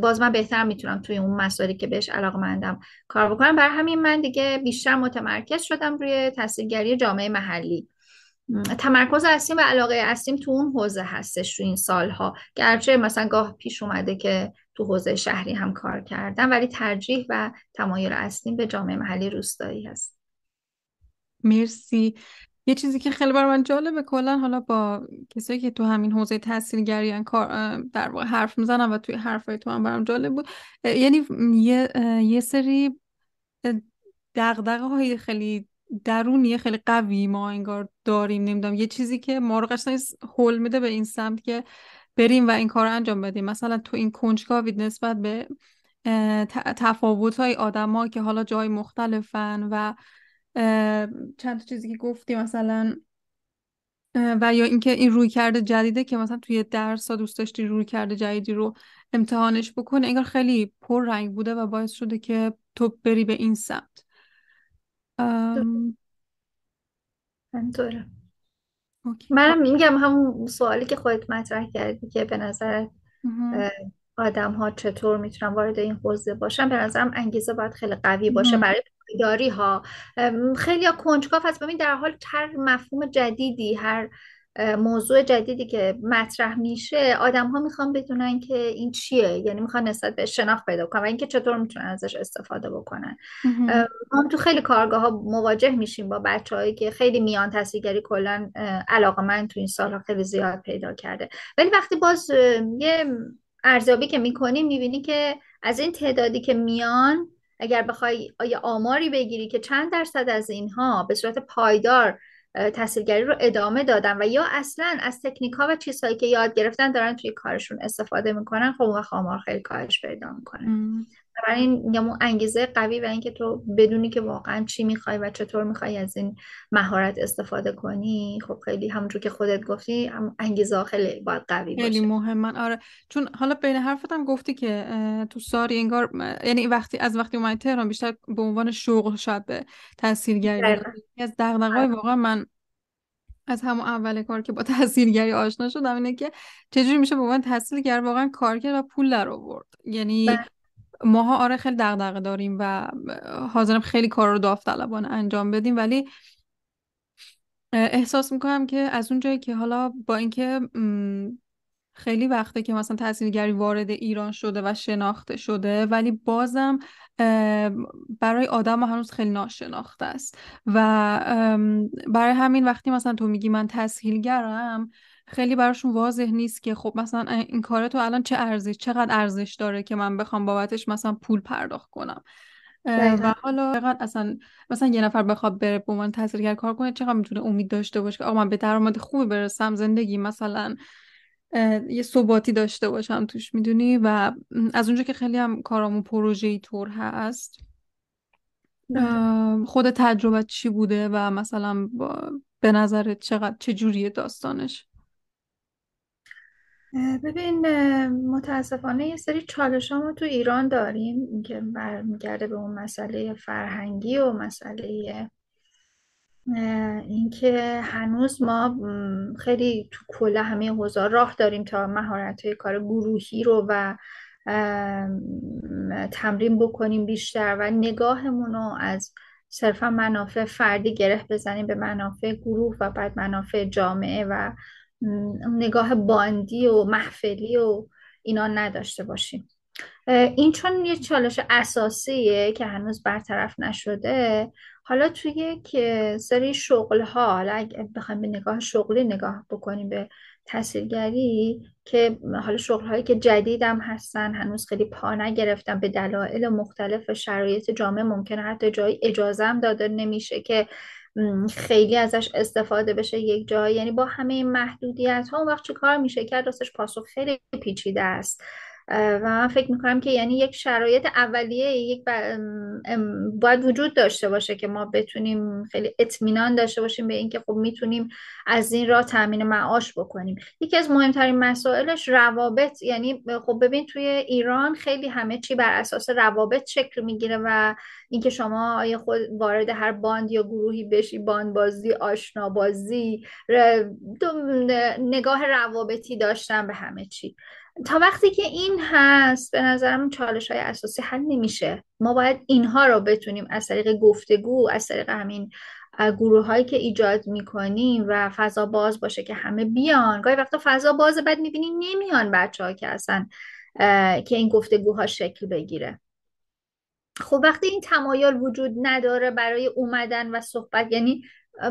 باز من بهتر می‌تونم توی اون مسائلی که بهش علاقه مندم کار بکنم. برای همین من دیگه بیشتر متمرکز شدم روی تحصیلگری جامعه محلی. تمرکز اصلیم و علاقه اصلیم تو اون حوزه هستش تو این سالها. گرچه مثلا گاه پیش اومده که تو حوزه شهری هم کار کردم ولی ترجیح و تمایل اصلیم به جامعه محلی روستایی هست. مرسی. یه چیزی که خیلی بر من جالبه کلا حالا با کسایی که تو همین حوزه تحصیلگری کار در واقع حرف می‌زنم و توی حرفای تو هم برام جالب بود. یعنی یه, یه سری دغدغه های خیلی درونیه خیلی قوی. ما انگار داریم نمی‌دونم. یه چیزی که ما رو قشنگ هول میده به این سمت که بریم و این کار رو انجام بدیم. مثلا تو این کنجکاوی نسبت به تفاوت های آدم که حالا جای مختلفن و چند تا چیزی که گفتی مثلا و یا اینکه این روی کرده جدیده که مثلا توی درس ها دوست داشتی روی کرده جدیدی رو امتحانش بکنه انگار خیلی پر رنگ بوده و باعث شده که تو بری به این سمت. منم میگم همون سوالی که خودت مطرح کردی که به نظر آدم ها چطور می‌تونن وارد این حوزه باشن؟ به نظرم انگیزه باید خیلی قوی باشه برای پایداری ها خیلی کنجکاف هست. ببین در حال هر مفهوم جدیدی هر موضوع جدیدی که مطرح میشه آدم ها می‌خوان بدونن که این چیه. یعنی می‌خوان نسبت به شناخت پیدا کنن و اینکه چطور می‌تونن ازش استفاده بکنن. ما تو خیلی کارگاه ها مواجه میشیم با بچههایی که خیلی میان تحصیلگری کلا علاقه من تو این سالها خیلی زیاد پیدا کرده. ولی وقتی باز یه ارزیابی که می‌کنیم می‌بینی که از این تعدادی که میان اگر بخوای آیا آماری بگیری که چند درصد از اینها به صورت پایدار تحصیلگری رو ادامه دادن و یا اصلا از تکنیک ها و چیزهایی که یاد گرفتن دارن توی کارشون استفاده می‌کنن خب اون آمار خیلی کاهش پیدا می‌کنه. این یا انگیزه قوی و اینکه تو بدونی که واقعا چی می‌خوای و چطور می‌خوای از این مهارت استفاده کنی. خب خیلی همونجور که خودت گفتی هم انگیزه خیلی باید قوی باشه. خیلی مهمن. آره. چون حالا بین حرفت هم گفتی که تو ساری انگار یعنی وقتی از وقتی اومدی تهران بیشتر به عنوان شغل شاید به تاثیرگری از دغدغه‌های واقعا من از همون اول کار که با تحصیلگری آشنا شدم اینه که چجوری میشه به عنوان تحصیلگر واقعا کار کرد و پول در آورد یعنی بله. ماها آره خیلی دغدغه داریم و حاضرم خیلی کار رو داوطلبانه انجام بدیم ولی احساس می‌کنم که از اون جایی که حالا با اینکه خیلی وقته که مثلا تحصیلگری وارد ایران شده و شناخته شده ولی بازم برای آدم هنوز خیلی ناشناخته است و برای همین وقتی مثلا تو میگی من تحصیلگرم خیلی براشون واضح نیست که خب مثلا این کار تو الان چه ارزش چقدر ارزش داره که من بخوام بابتش مثلا پول پرداخت کنم. و حالا چقدر اصلا مثلا یه نفر بخواد بره به عنوان تحصیلگر کار کنه چقدر می‌تونه امید داشته باشه که آقا من به درآمد خوبی برسم زندگی مثلا یه ثباتی داشته باشم توش می‌دونی؟ و از اونجا که خیلی هم کارامون پروژه طور هست. خود تجربه چی بوده و مثلا به نظرت چقدر چه جوریه داستانش؟ ببین متاسفانه یه سری چالش ما تو ایران داریم که برمیگرده به اون مسئله فرهنگی و مسئله اینکه هنوز ما خیلی تو کل همه حوزه راه داریم تا مهارت های کار گروهی رو و تمرین بکنیم بیشتر و نگاهمون رو از صرفا منافع فردی گره بزنیم به منافع گروه و بعد منافع جامعه و نگاه باندی و محفلی و اینا نداشته باشیم. این چون یه چالش اساسیه که هنوز برطرف نشده حالا توی یک سری شغل ها حالا اگه بخوایم به نگاه شغلی نگاه بکنیم به تحصیلگری که حالا شغل هایی که جدید هم هستن هنوز خیلی پا نگرفتن به دلایل مختلف شرایط جامعه ممکنه حتی جایی اجازه هم داده نمیشه که خیلی ازش استفاده بشه یک جایی یعنی با همه این محدودیت ها اون وقت چه کار میشه؟ کرد راستش پاسخ خیلی پیچیده است. و من فکر می‌کنم که یعنی یک شرایط اولیه یک باید وجود داشته باشه که ما بتونیم خیلی اطمینان داشته باشیم به اینکه خب می‌تونیم از این راه تامین معاش بکنیم. یکی از مهمترین مسائلش روابط. یعنی خب ببین توی ایران خیلی همه چی بر اساس روابط شکل می‌گیره و اینکه شما آیا خود وارد هر باند یا گروهی بشی باند بازی آشنا بازی نگاه روابطی داشتن به همه چی. تا وقتی که این هست به نظرم چالش های اساسی حل نمیشه. ما باید اینها رو بتونیم از طریق گفتگو از طریق همین گروه هایی که ایجاد می‌کنیم و فضا باز باشه که همه بیان. گاهی وقتا فضا باز بعد می‌بینیم نمیان بچه ها که اصلا که این گفتگوها شکل بگیره. خب وقتی این تمایل وجود نداره برای اومدن و صحبت یعنی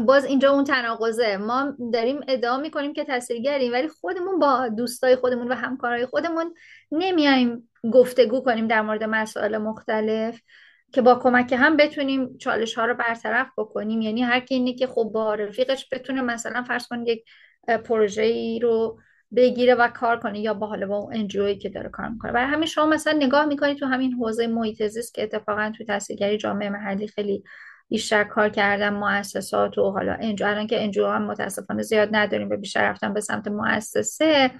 باز اینجا اون تناقضه. ما داریم ادعا می‌کنیم که تاثیرگریم ولی خودمون با دوستای خودمون و همکارای خودمون نمیایم گفتگو کنیم در مورد مسائل مختلف که با کمک هم بتونیم چالش ها رو برطرف بکنیم. یعنی هر کی اینه که خب با رفیقش بتونه مثلا فرض کنید یک پروژه ای رو بگیره و کار کنه یا با حالا با اون انجوی که داره کار می‌کنه. برای همین شما مثلا نگاه می‌کنید تو همین حوزه محیط زیست که اتفاقا تو تاثیرگری جامعه محلی خیلی بیشتر کار کردن مؤسسات و حالا انجو الان که انجو هم متاسفانه زیاد نداریم و بیشتر رفتن به سمت مؤسسه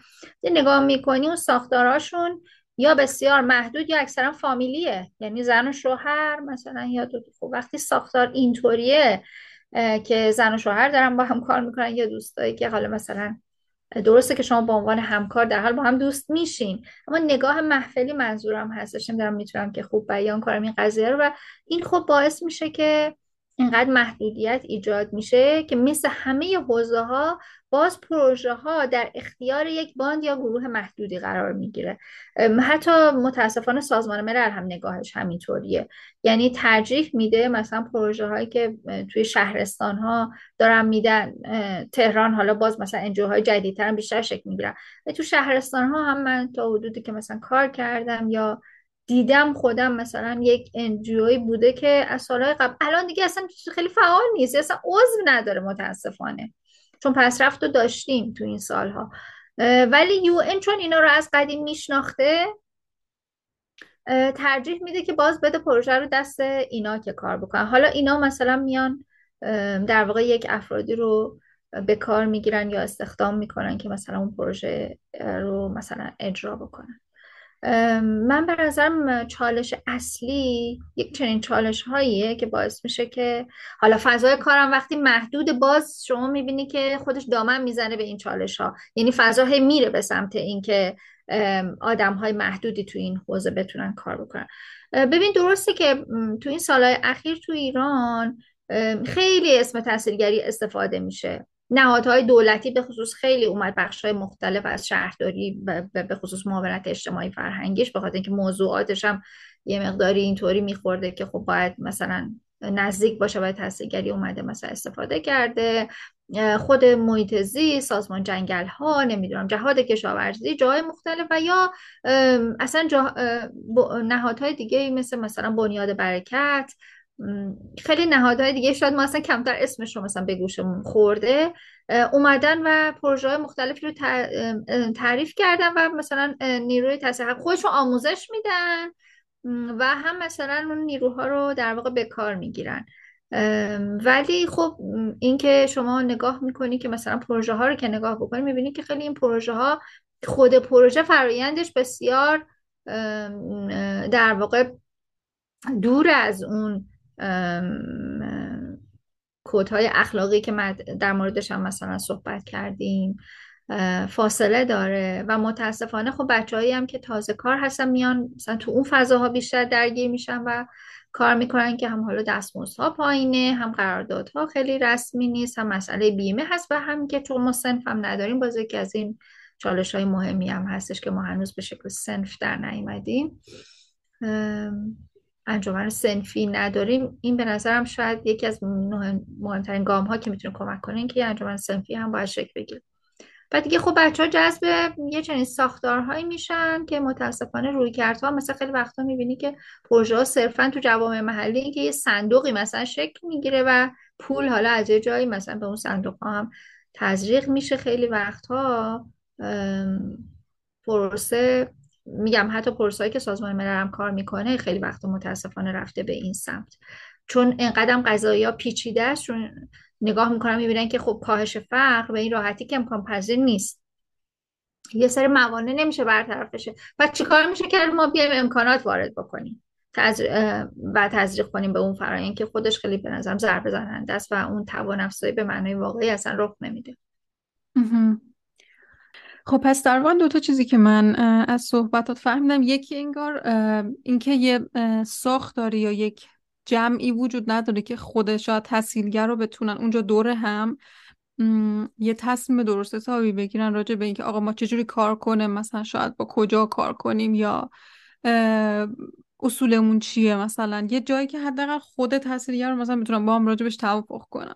نگاه می‌کنی اون ساختاراشون یا بسیار محدود یا اکثرا فامیلیه. یعنی زن و شوهر مثلا یا دو خب وقتی ساختار اینطوریه که زن و شوهر دارن با هم کار می‌کنن یا دوستایی که حالا مثلا درسته که شما به عنوان همکار در حال با هم دوست میشین اما نگاه محفلی منظورم هستش نمی‌دونم می‌تونم که خوب بیان کنم این قضیه رو و این خب باعث میشه که اینقدر محدودیت ایجاد میشه که مثل همه حوزه ها باز پروژه ها در اختیار یک باند یا گروه محدودی قرار می‌گیره. حتی متاسفانه سازمان ملل هم نگاهش همینطوریه. یعنی ترجیح میده مثلا پروژه هایی که توی شهرستان ها دارن میدن تهران حالا باز مثلا انجوهای جدیدتر هم بیشتر شکل می‌گیرن. تو شهرستان ها هم من تا حدودی که مثلا کار کردم یا دیدم خودم مثلا یک انجیوی بوده که از سالهای قبل الان دیگه اصلا خیلی فعال نیست اصلا عضو نداره متاسفانه. چون پسرفت رو داشتیم تو این سالها. ولی یو ان چون اینا رو از قدیم میشناخته ترجیح میده که باز بده پروژه رو دست اینا که کار بکنن. حالا اینا مثلا میان در واقع یک افرادی رو به کار می‌گیرن یا استخدام می‌کنن که مثلا اون پروژه رو مثلا اجرا بکنن. من به نظرم چالش اصلی یک چنین چالش هاییه که باعث میشه که حالا فضای کارم وقتی محدود باز شما می‌بینی که خودش دامن می‌زنه به این چالش ها یعنی فضا میره به سمت اینکه آدم های محدودی تو این حوزه بتونن کار بکنن. ببین درسته که تو این سالهای اخیر تو ایران خیلی اسم تاثیرگری استفاده میشه. نهادهای دولتی به خصوص خیلی اومد بخش های مختلف از شهرداری به خصوص معاونت اجتماعی فرهنگیش به خاطر اینکه موضوعاتش هم یه مقداری اینطوری میخورده که خب باید مثلا نزدیک باشه باید تحصیلگری اومده مثلا استفاده کرده. خود محیط زیست سازمان جنگل ها نمی‌دونم جهاد کشاورزی جای مختلف و یا اصلا نهادهای دیگه مثل مثلا بنیاد برکت خیلی نهادهای دیگه شاید ما اصلا کمتر اسمش رو مثلا به گوشمون خورده. اومدن و پروژه های مختلفی رو تعریف کردن و مثلا نیروی تصحیح خودشون آموزش میدن. و هم مثلا اون نیروها رو در واقع به کار می‌گیرن. ولی خب اینکه شما نگاه می‌کنی که مثلا پروژه ها رو که نگاه بکنی می‌بینی که خیلی این پروژه ها خود پروژه فرایندش بسیار در واقع دور از اون کودهای اخلاقی که در موردش هم مثلا صحبت کردیم فاصله داره و متاسفانه خب بچههایی هم که تازه کار هستن میان مثلا تو اون فضاها بیشتر درگیر میشن و کار می‌کنن که هم حالا دستمزدها پایینه هم قراردادها خیلی رسمی نیست هم مسئله بیمه هست و هم که چون ما سنف هم نداریم باز یکی از این چالش های مهمی هم هستش که ما هنوز به شکل سنف در نیومدیم. انجمن سنفی نداریم. این به نظرم شاید یکی از مهمترین گام ها که می‌تونه کمک کنه که انجمن سنفی هم باید شکل بگیره. و دیگه خب بچه ها جذب یه چنین ساختارهایی میشن که متاسفانه روی کردها مثلا خیلی وقتا می‌بینی که پروژه ها صرفا تو جوامع محلی که یه صندوقی مثلا شکل می‌گیره و پول حالا از یه جایی مثلا به اون صندوق ها هم تزریق میشه خیلی وقتها. پروسه میگم حتی پرسایی که سازمان ملل هم کار می‌کنه خیلی وقت متاسفانه رفته به این سمت. چون اینقدر قضایی ها پیچیده است چون نگاه می‌کنم می‌بینن که خب کاهش فقر به این راحتی که امکان پذیر نیست. یه سری موانع نمیشه برطرف بشه. و چیکار میشه که ما بیایم امکانات وارد بکنیم؟ و تزریق کنیم به اون فرایند که خودش خیلی به نظرم ضربه زننده است و اون توان افزایی به معنای واقعی اصلا رخ نمیده. خب پس در دو تا چیزی که من از صحبتات فهمیدم. یکی انگار اینکه یه ساختاری یا یک جمعی وجود نداره که خود شاید تحصیلگر رو بتونن اونجا دور هم یه تصمیم درست حسابی بگیرن راجع به اینکه آقا ما چجوری کار کنیم مثلا شاید با کجا کار کنیم یا اصولمون چیه مثلا. یه جایی که حداقل خود تحصیلگر رو مثلا می‌تونن با هم راجبش توافق کنن.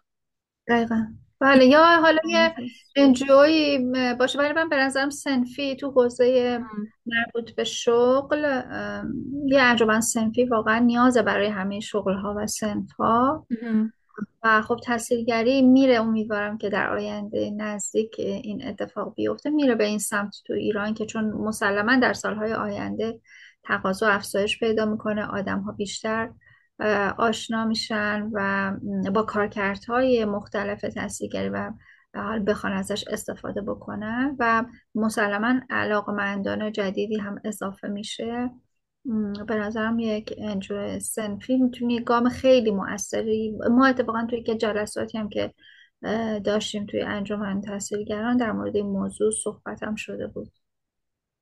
دقیقا. بله یا حالا یه انجوی باشه. ولی من به نظرم سنفی تو حوزه مربوط به شغل یه انجمن سنفی واقعا نیازه برای همه شغل ها و سنف ها و خب تحصیلگری میره. امیدوارم که در آینده نزدیک این اتفاق بیفته میره به این سمت تو ایران که چون مسلما در سالهای آینده تقاضا افزایش پیدا می‌کنه. آدم ها بیشتر آشنا میشن و با کارکردهای مختلف تحصیلگری و حال بخوان ازش استفاده بکنن و مسلما علاقمندان جدیدی هم اضافه میشه. به نظرم یک انجو سنفی می‌تونه گام خیلی موثری ما اتفاقا توی که جلساتی هم که داشتیم توی انجمن تحصیلگران در مورد این موضوع صحبت هم شده بود.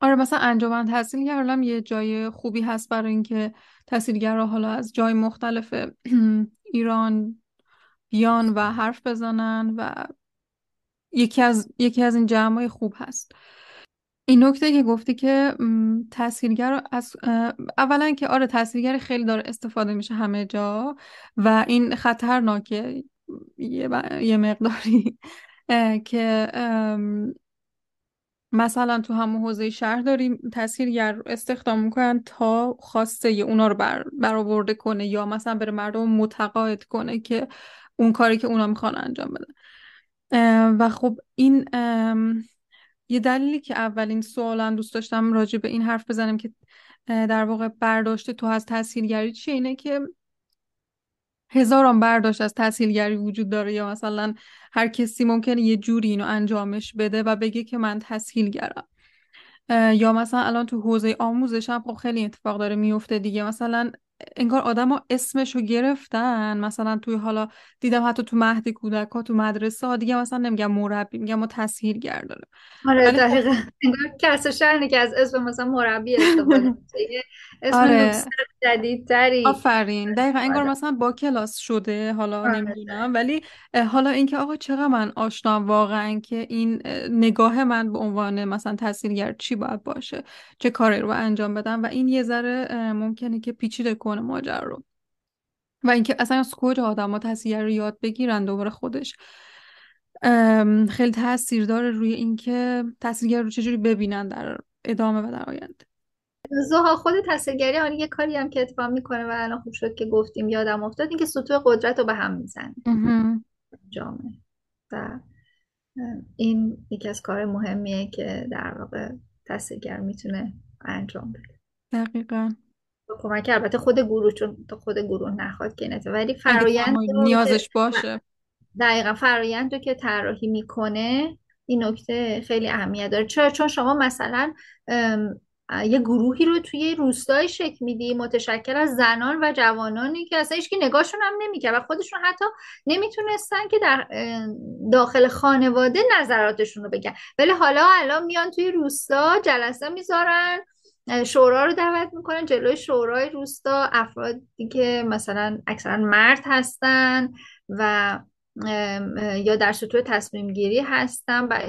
آره مثلا انجمن تحصیلگر یه جای خوبی هست برای اینکه تحصیلگرا حالا از جای مختلف ایران بیان و حرف بزنن و یکی از یکی از این جمعای خوب هست. این نکته که گفتی که تحصیلگر از اولا که آره تحصیلگر خیلی داره استفاده میشه همه جا و این خطرناکه. یه, یه مقداری که مثلا تو همون حوزه شهر داریم تحصیلگر استخدام می‌کنن تا خواسته اونا رو بر برآورده کنه یا مثلا بره مردم متقاعد کنه که اون کاری که اونا می‌خوان انجام بدن. و خب این یه دلیلی که اولین سوالم دوست داشتم راجع به این حرف بزنم که در واقع برداشت تو از تحصیلگری چیه اینه که هزاران برداشت از تحصیلگری وجود داره یا مثلا هر کسی ممکنه یه جوری اینو انجامش بده و بگه که من تحصیلگرم. یا مثلا الان تو حوزه آموزش هم خب خیلی اتفاق داره میفته دیگه. مثلا انگار ها اسمشو گرفتن. مثلا توی حالا دیدم حتی تو مهد کودک ها تو مدرسه ها دیگه مثلا نمیگم مربی میگم ما تسهیلگر داره آره خب دقیقا. انگار شهرنه که از اسم مثلا مربی استفاده اسم آره. جدیدتری. آفرین. دقیقا انگار آره. مثلا با کلاس شده حالا آره. نمی‌دونم. ولی حالا اینکه آقا چقدر من آشنا واقعا که این نگاه من به عنوان مثلا تحصیلگر چی باید باشه؟ چه کاری رو انجام بدم؟ و این یه ذره ممکنه که پیچیده کنه ماجرا رو. و اینکه اصلا از کجا آدم ها رو یاد بگیرن دوباره خودش. خیلی تاثیر داره روی اینکه تاثیرگر رو چجوری ببینن در ادامه و در آینده. زها خود تاثیرگری حالا یه کاری هم که اتفاق می‌کنه و الان خوب شد که گفتیم یادم افتاد اینکه سطوح قدرت رو به هم می‌زنه. جامعه. و این یکی از کار مهمیه که در واقع تاثیرگر می‌تونه انجام بده. دقیقا. کمک البته خود گروه چون خود گروه نخواد که نته ولی فرایند نیازش باشه. دقیقا فرایند رو که طراحی می‌کنه این نکته خیلی اهمیت داره. چرا؟ چون شما مثلا یه گروهی رو توی روستای شکل میدی. متشکل از زنان و جوانانی که اصلا هیچکی نگاهشون هم نمی‌کرد و خودشون حتی نمی‌تونستن که در داخل خانواده نظراتشون رو بگن. ولی حالا الان میان توی روستا جلسه می‌ذارن شورا رو دعوت می‌کنن. جلوی شورای روستا افرادی که مثلا اکثرا مرد هستن و یا در سطوح تصمیم گیری هستن و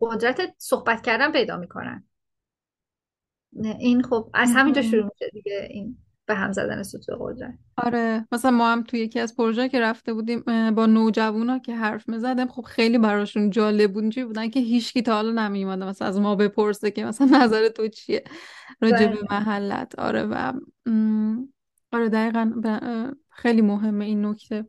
قدرت صحبت کردن پیدا می‌کنن. این خب از همینجا شروع میشه دیگه این به هم زدن سطوح قدرت. آره مثلا ما هم توی یکی از پروژه که رفته بودیم با نوجوانا که حرف می‌زدیم خب خیلی براشون جالب بود. بودن که هیچکی تا حالا نمیومده مثلا از ما بپرسه که مثلا نظر تو چیه؟ راجع به بله. محلت. آره و آره دقیقا خیلی مهمه این نکته.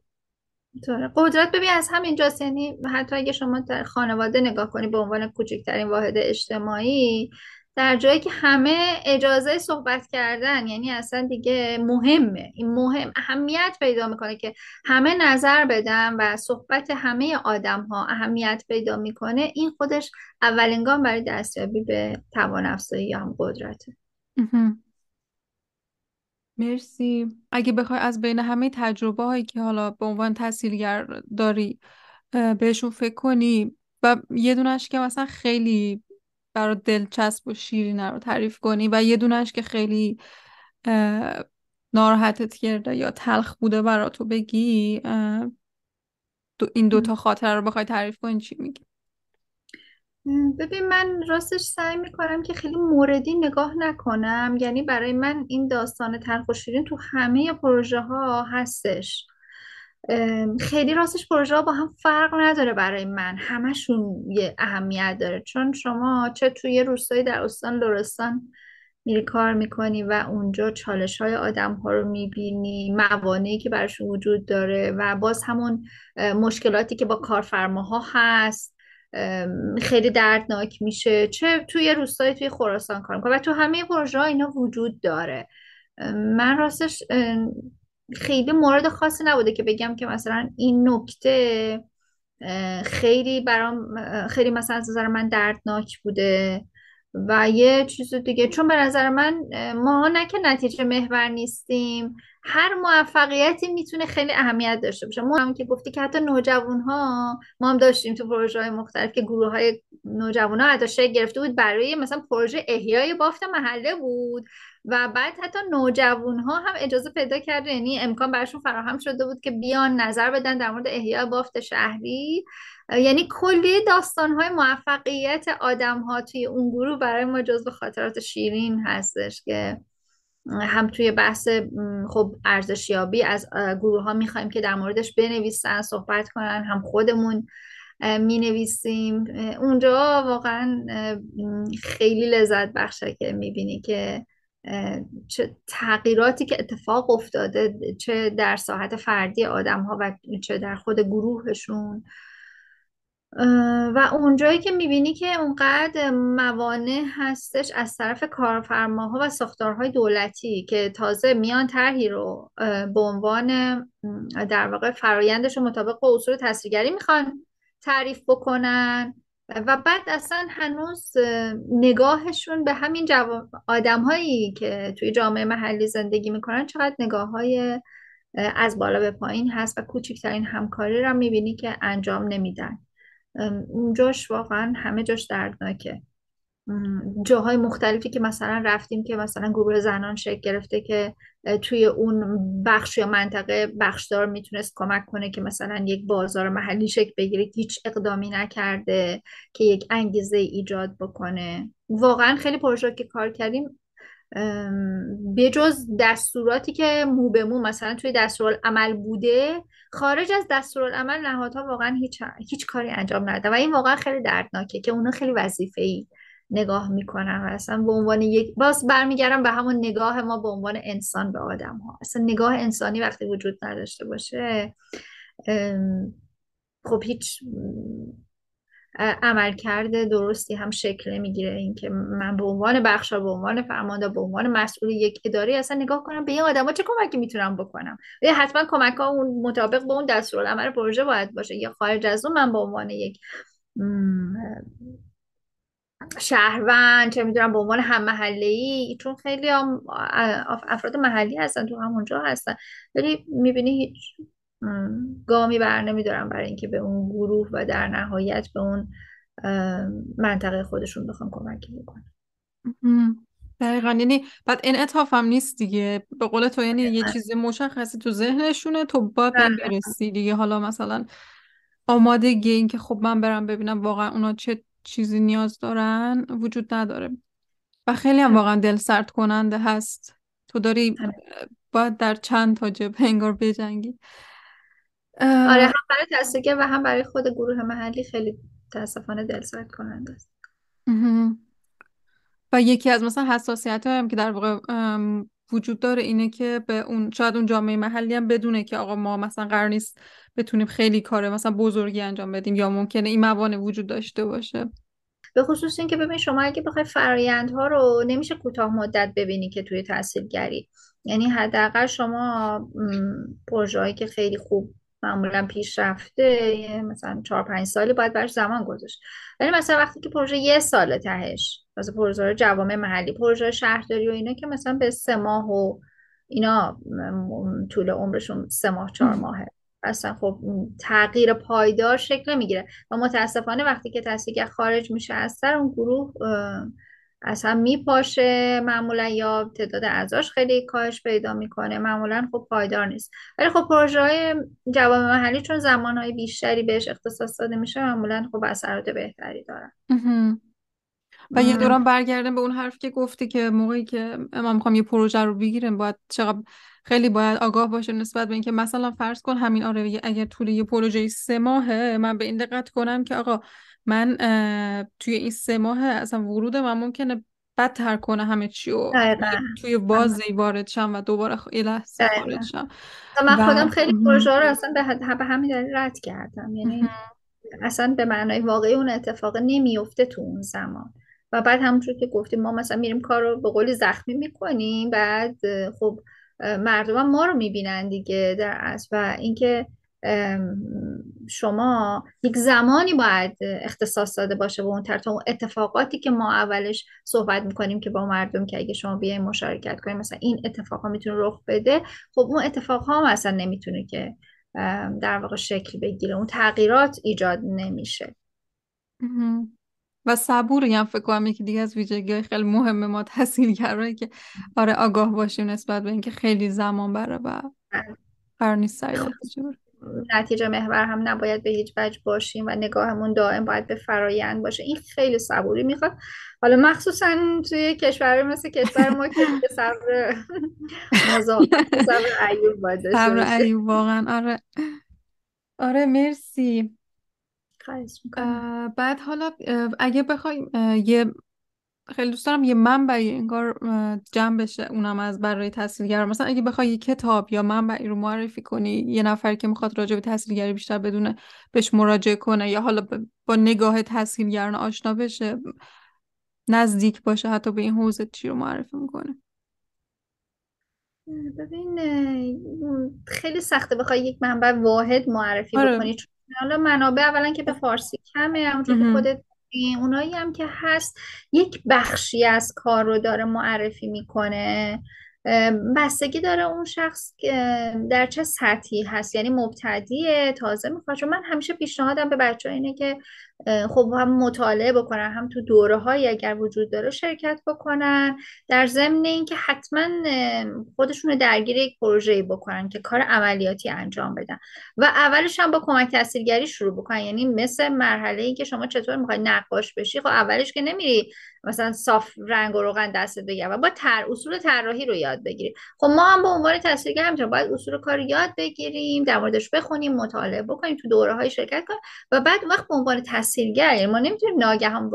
قدرت ببین از همینجاست یعنی حتی اگه شما در خانواده نگاه کنی به عنوان کوچکترین واحد اجتماعی در جایی که همه اجازه صحبت کردن یعنی اصلا دیگه مهمه. این مهم اهمیت پیدا می‌کنه که همه نظر بدن و صحبت همه آدم ها اهمیت پیدا می‌کنه. این خودش اولین گام برای دستیابی به توان افزایی یا هم قدرته. مرسی. اگه بخوای از بین همه تجربه هایی که حالا به عنوان تحصیلگر داری بهشون فکر کنی و یه دونش که مثلا خیلی برای دلچسب و شیرین رو تعریف کنی و یه دونش که خیلی ناراحتت کرده یا تلخ بوده برا تو بگی این دوتا خاطر رو بخوای تعریف کنی چی میگی؟ ببین من راستش سعی می‌کنم که خیلی موردی نگاه نکنم. یعنی برای من این داستان تلخ و شیرین تو همه پروژه ها هستش. خیلی راستش پروژه با هم فرق نداره برای من. همشون یه اهمیت داره. چون شما چه توی روستایی در استان لرستان میری کار می‌کنی و اونجا چالش های آدم ها رو می‌بینی موانعی که براشون وجود داره و باز همون مشکلاتی که با کارفرماها هست خیلی دردناک میشه. چه توی روستایی توی خراسان کار می‌کنه و تو همه پروژه ها اینا وجود داره. من راستش خیلی مورد خاصی نبوده که بگم که مثلا این نکته خیلی برام خیلی مثلا از نظر من دردناک بوده و یه چیز دیگه چون به نظر من ما نه که نتیجه محور نیستیم هر موفقیتی می‌تونه خیلی اهمیت داشته باشه. ما هم که گفتی که حتی نوجوان ها ما هم داشتیم تو پروژه های مختلف که گروه های نوجوان ها حتی گرفته بود برای مثلا پروژه احیای بافت محله بود. و بعد حتی نوجوان ها هم اجازه پیدا کرده یعنی امکان براشون فراهم شده بود که بیان نظر بدن در مورد احیای بافت شهری. یعنی کلی داستان های موفقیت آدم ها توی اون گروه برای ما جزو خاطرات شیرین هستش که هم توی بحث خب ارزشیابی از گروه ها می‌خوایم که در موردش بنویسن صحبت کنن هم خودمون می نویسیم اونجا واقعا خیلی لذت بخشه که می‌بینی که چه تغییراتی که اتفاق افتاده چه در ساحت فردی آدم ها و چه در خود گروهشون. و اونجایی که می‌بینی که اونقدر موانع هستش از طرف کارفرماها و ساختارهای دولتی که تازه میان طرحی رو به عنوان در واقع فرایندش مطابق با اصول تصریگری می‌خوان تعریف بکنن. و بعد اصلا هنوز نگاهشون به همین جو... آدم هایی که توی جامعه محلی زندگی می‌کنن چقدر نگاه های از بالا به پایین هست و کوچکترین همکاری رو می‌بینی که انجام نمیدن. اونجاش واقعا همه جاش دردناکه. جاهای مختلفی که مثلا رفتیم که مثلا گروه زنان شکل گرفته که توی اون بخش یا منطقه بخشدار می‌تونست کمک کنه که مثلا یک بازار محلی شکل بگیره هیچ اقدامی نکرده که یک انگیزه ایجاد بکنه. واقعا خیلی پروژه که کار کردیم. بجز دستوراتی که مو به مو مثلا توی عمل بوده خارج از دستورالعمل نهادها واقعا هیچ هیچ کاری انجام ندادن. و این واقعا خیلی دردناکه که اونا خیلی وظیفه ای نگاه می‌کنن و اصلا به عنوان یک باز برمیگردم به همون نگاه ما به عنوان انسان به آدم ها اصلا نگاه انسانی وقتی وجود نداشته باشه خب هیچ عملکرد درستی هم شکل نمی‌گیره اینکه من به عنوان بخشا به عنوان فرمانده به عنوان مسئول یک اداره اصلا نگاه کنم به این آدما چه کمکی می‌تونم بکنم؟ یا حتما کمک ها اون مطابق با اون دستورالعمل پروژه باید باشه. یا خارج از اون من به عنوان یک شهروند چه می‌دونم به عنوان هم محله ای چون خیلی هم افراد محلی هستن تو همونجا هستن. ولی می‌بینی هیچ گامی بر نمیدارم برای اینکه به اون گروه و در نهایت به اون منطقه خودشون بخوام کمکی بکنم دقیقا. یعنی بعد انعطاف هم نیست دیگه. به قول تو یعنی یه چیزی مشخصی تو ذهنشونه تو باید برسی دیگه. حالا مثلا آمادگی این که خب من برم ببینم واقعا اونا چه چیزی نیاز دارن وجود نداره. و خیلی هم واقعا دل سرد کننده هست. تو داری باید در چند تا جبه انگار بجنگی. آره هم برای تستگه و هم برای خود گروه محلی خیلی تاسفانه دلسرد کننده است. و یکی از مثلا حساسیت هم که در واقع وجود داره اینه که به اون شاید اون جامعه محلی هم بدونه که آقا ما مثلا قرار نیست بتونیم خیلی کار مثلا بزرگی انجام بدیم یا ممکنه این موانع وجود داشته باشه. به خصوص اینکه ببین شما اگه بخوای فرایندها رو نمیشه کوتاه مدت ببینی که توی تحصیلگری. یعنی حداقل شما پروژه‌ای که خیلی خوب معمولا پیشرفته مثلا چهار پنج سالی باید برش زمان گذاشت. ولی مثلا وقتی که پروژه یه سال تهش مثلا پروژه جوامع محلی پروژه شهرداری و اینا که مثلا به سه ماه و اینا طول عمرشون سه ماه چهار ماهه. اصلا خب تغییر پایدار شکل نمی‌گیره و متاسفانه وقتی که تحصیلگر خارج میشه از سر اون گروه اصلا میپاشه معمولا یا تعداد اعضاش خیلی کاهش پیدا می‌کنه معمولا خب پایدار نیست. ولی خب پروژه های جواب محلی چون زمان های بیشتری بهش اختصاص داده میشه معمولا خب اثرات بهتری دارن. و یه دوران برگردم به اون حرف که گفتی که موقعی که ما می‌خوام یه پروژه رو بگیریم باید چقدر خیلی باید آگاه باشه نسبت به اینکه مثلا فرض کن همین آره اگر طول یه پروژه سه ماهه من به این دقت کنم که آقا من توی این سه ماه اصلا ورود من ممکنه بدتر کنه همه چی و توی بازی وارد شم و دوباره یه لحظه خارج شم. من خودم خیلی پروژه رو اصلا به همین دلیل رد کردم. یعنی اصلا به معنای واقعی اون اتفاق نمیفته تو اون زمان. و بعد همونطور که گفتیم ما مثلا میریم کار رو به قولی زخمی می‌کنیم بعد خب مردم ما رو می‌بینن دیگه در اصل و اینکه شما یک زمانی باید اختصاص داده باشه به اون اون اتفاقاتی که ما اولش صحبت می‌کنیم که با مردم که اگه شما بیاین مشارکت کنیم مثلا این اتفاق ها می‌تونه رخ بده. خب اون اتفاق ها مثلا نمی‌تونه که در واقع شکل بگیره. اون تغییرات ایجاد نمیشه. و صبوری هم فکر کنم یکی دیگه از ویژگی خیلی مهمه ما تحصیلگرایی که آره آگاه باشیم نسبت به اینکه خیلی زمان بره و. قرار نیست سریع نتیجه محور هم نباید به هیچ وجه باشیم و نگاهمون دائم باید به فرایند باشه. این خیلی صبوری می‌خواد. حالا مخصوصا توی کشور مثل کشور ما که صبر صبر ایوب باید صبر ایوب واقعا. آره. آره مرسی. بعد حالا اگه بخوای یه خیلی دوست دارم یه منبعی انگار جمع بشه اونم از برای تحصیلگر مثلا اگه بخوای یه کتاب یا منبعی رو معرفی کنی یه نفر که می‌خواد راجع به تحصیلگری بیشتر بدونه بهش مراجعه کنه یا حالا با نگاه تحصیلگران آشنا بشه نزدیک باشه حتی به این حوزه چی رو معرفی می‌کنه. ببین خیلی سخته بخوای یک منبع واحد معرفی آره. بکنی حالا منابع اولا که به فارسی کمه همونطور که خودت اونایی هم که هست یک بخشی از کار رو داره معرفی می‌کنه. بستگی داره اون شخص در چه سطحی هست. یعنی مبتدیه تازه می‌خواد. چون من همیشه پیشنهادم به بچه اینه که خب هم مطالعه بکنن هم تو دوره های اگر وجود داره شرکت بکنن. در ضمن اینکه حتما خودشون درگیر یک پروژه بکنن که کار عملیاتی انجام بدن. و اولش هم با کمک تحصیلگری شروع بکنن. یعنی مثل مرحله ای که شما چطور می‌خوای نقاش بشی خب اولش که نمیری مثلا صاف رنگ و روغن دستت بگیر و با تر اصول طراحی رو یاد بگیری. خب ما هم به عنوان تحصیلگر همینطور باید اصول کار یاد بگیریم در موردش بخونیم مطالعه بکنیم تو دوره های شرکت کنیم. و بعد وقت به عنوان تحصیلگر یعنی ما نمی‌تونیم ناگهان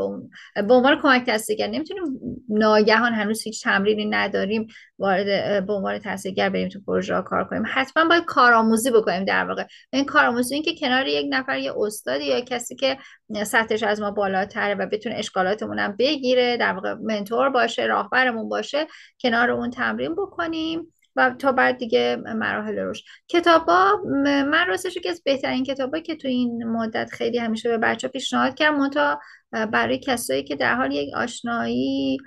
به عنوان کمک تحصیلگر نمی‌تونیم ناگهان هنوز هیچ تمرینی نداریم وارد به عنوان تحصیلگر بریم تو پروژه کار کنیم. حتما باید کارآموزی بکنیم در واقع. این کارآموزی این که کنار یک نفر یه استادی یا کسی که سطحش از ما بالاتره و بتونه اشکالاتمون هم بگیره در واقع منتور باشه راهبرمون باشه کنار اون تمرین بکنیم. و تا بعد دیگه مراحل روش کتابا من راستش که از بهترین کتابا که تو این مدت خیلی همیشه به بچه پیشنهاد کردم تا برای کسایی که در حال یک آشنایی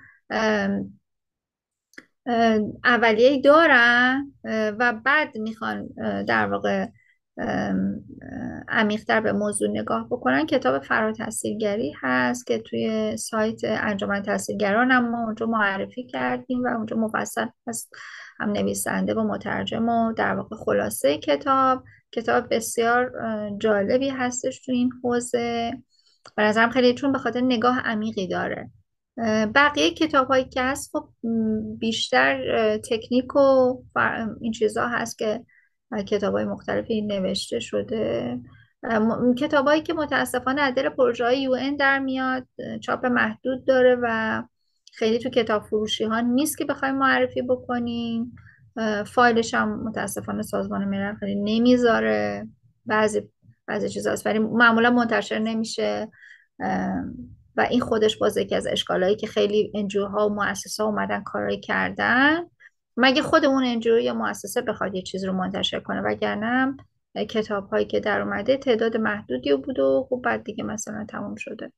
اولیه دارن و بعد می‌خوان در واقع عمیقتر به موضوع نگاه بکنن. کتاب فرا تحصیلگری هست که توی سایت انجمن تحصیلگران هم ما اونجا معرفی کردیم و اونجا مفصل هست. هم نویسنده و مترجم و در واقع خلاصه کتاب. کتاب بسیار جالبی هستش تو این حوزه. به نظرم خیلی چون به خاطر نگاه عمیقی داره. بقیه کتاب هایی که هست خب بیشتر تکنیک و این چیزها هست که کتاب های مختلفی نوشته شده. کتابایی که متاسفانه از دل پروژه های یو در میاد چاپ محدود داره و خیلی تو کتاب فروشی ها نیست که بخوایم معرفی بکنیم. فایلش هم متاسفانه سازمان ملل خیلی نمی‌ذاره. بعضی بعضی چیزا ولی معمولا منتشر نمیشه. و این خودش باز یکی از اشکالایی که خیلی انجوها و مؤسسه اومدن کارایی کردن. مگه خود اون یا مؤسسه بخواد یه چیز رو منتشر کنه؟ وگرنه کتاب هایی که در اومده تعداد محدودی بود و خب بعد دیگه مثلا تموم شده.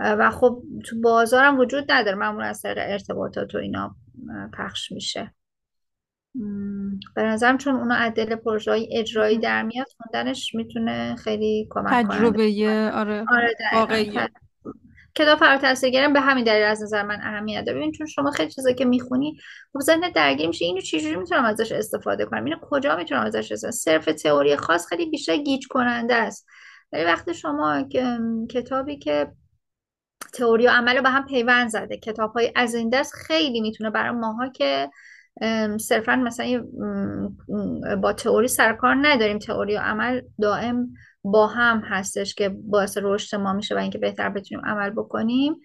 و خب تو بازارم وجود نداره. معمولا از طریق ارتباطات و اینا پخش میشه. به نظرم چون اونا عدل پروژه های اجرایی در میاد خوندنش می‌تونه خیلی کمک کنه تجربه آره, آره واقعی کتاب فراتحصیلگرم به همین دلیل از نظر من اهمیت داره. ببین چون شما خیلی چیزا که می‌خونی خب ذهنت درگیر میشه. اینو چجوری می‌تونم ازش استفاده کنم؟ اینو کجا می‌تونم ازش استفاده صرف تئوری خاص خیلی بیشتر گیج کننده است. ولی وقتی شما کتابی که تئوری و عمل رو به هم پیوند زده. کتاب های از این دست خیلی می‌تونه برای ماها که صرفا مثلا با تئوری سرکار نداریم. تئوری و عمل دائم با هم هستش که باعث رشد ما میشه و اینکه بهتر بتونیم عمل بکنیم.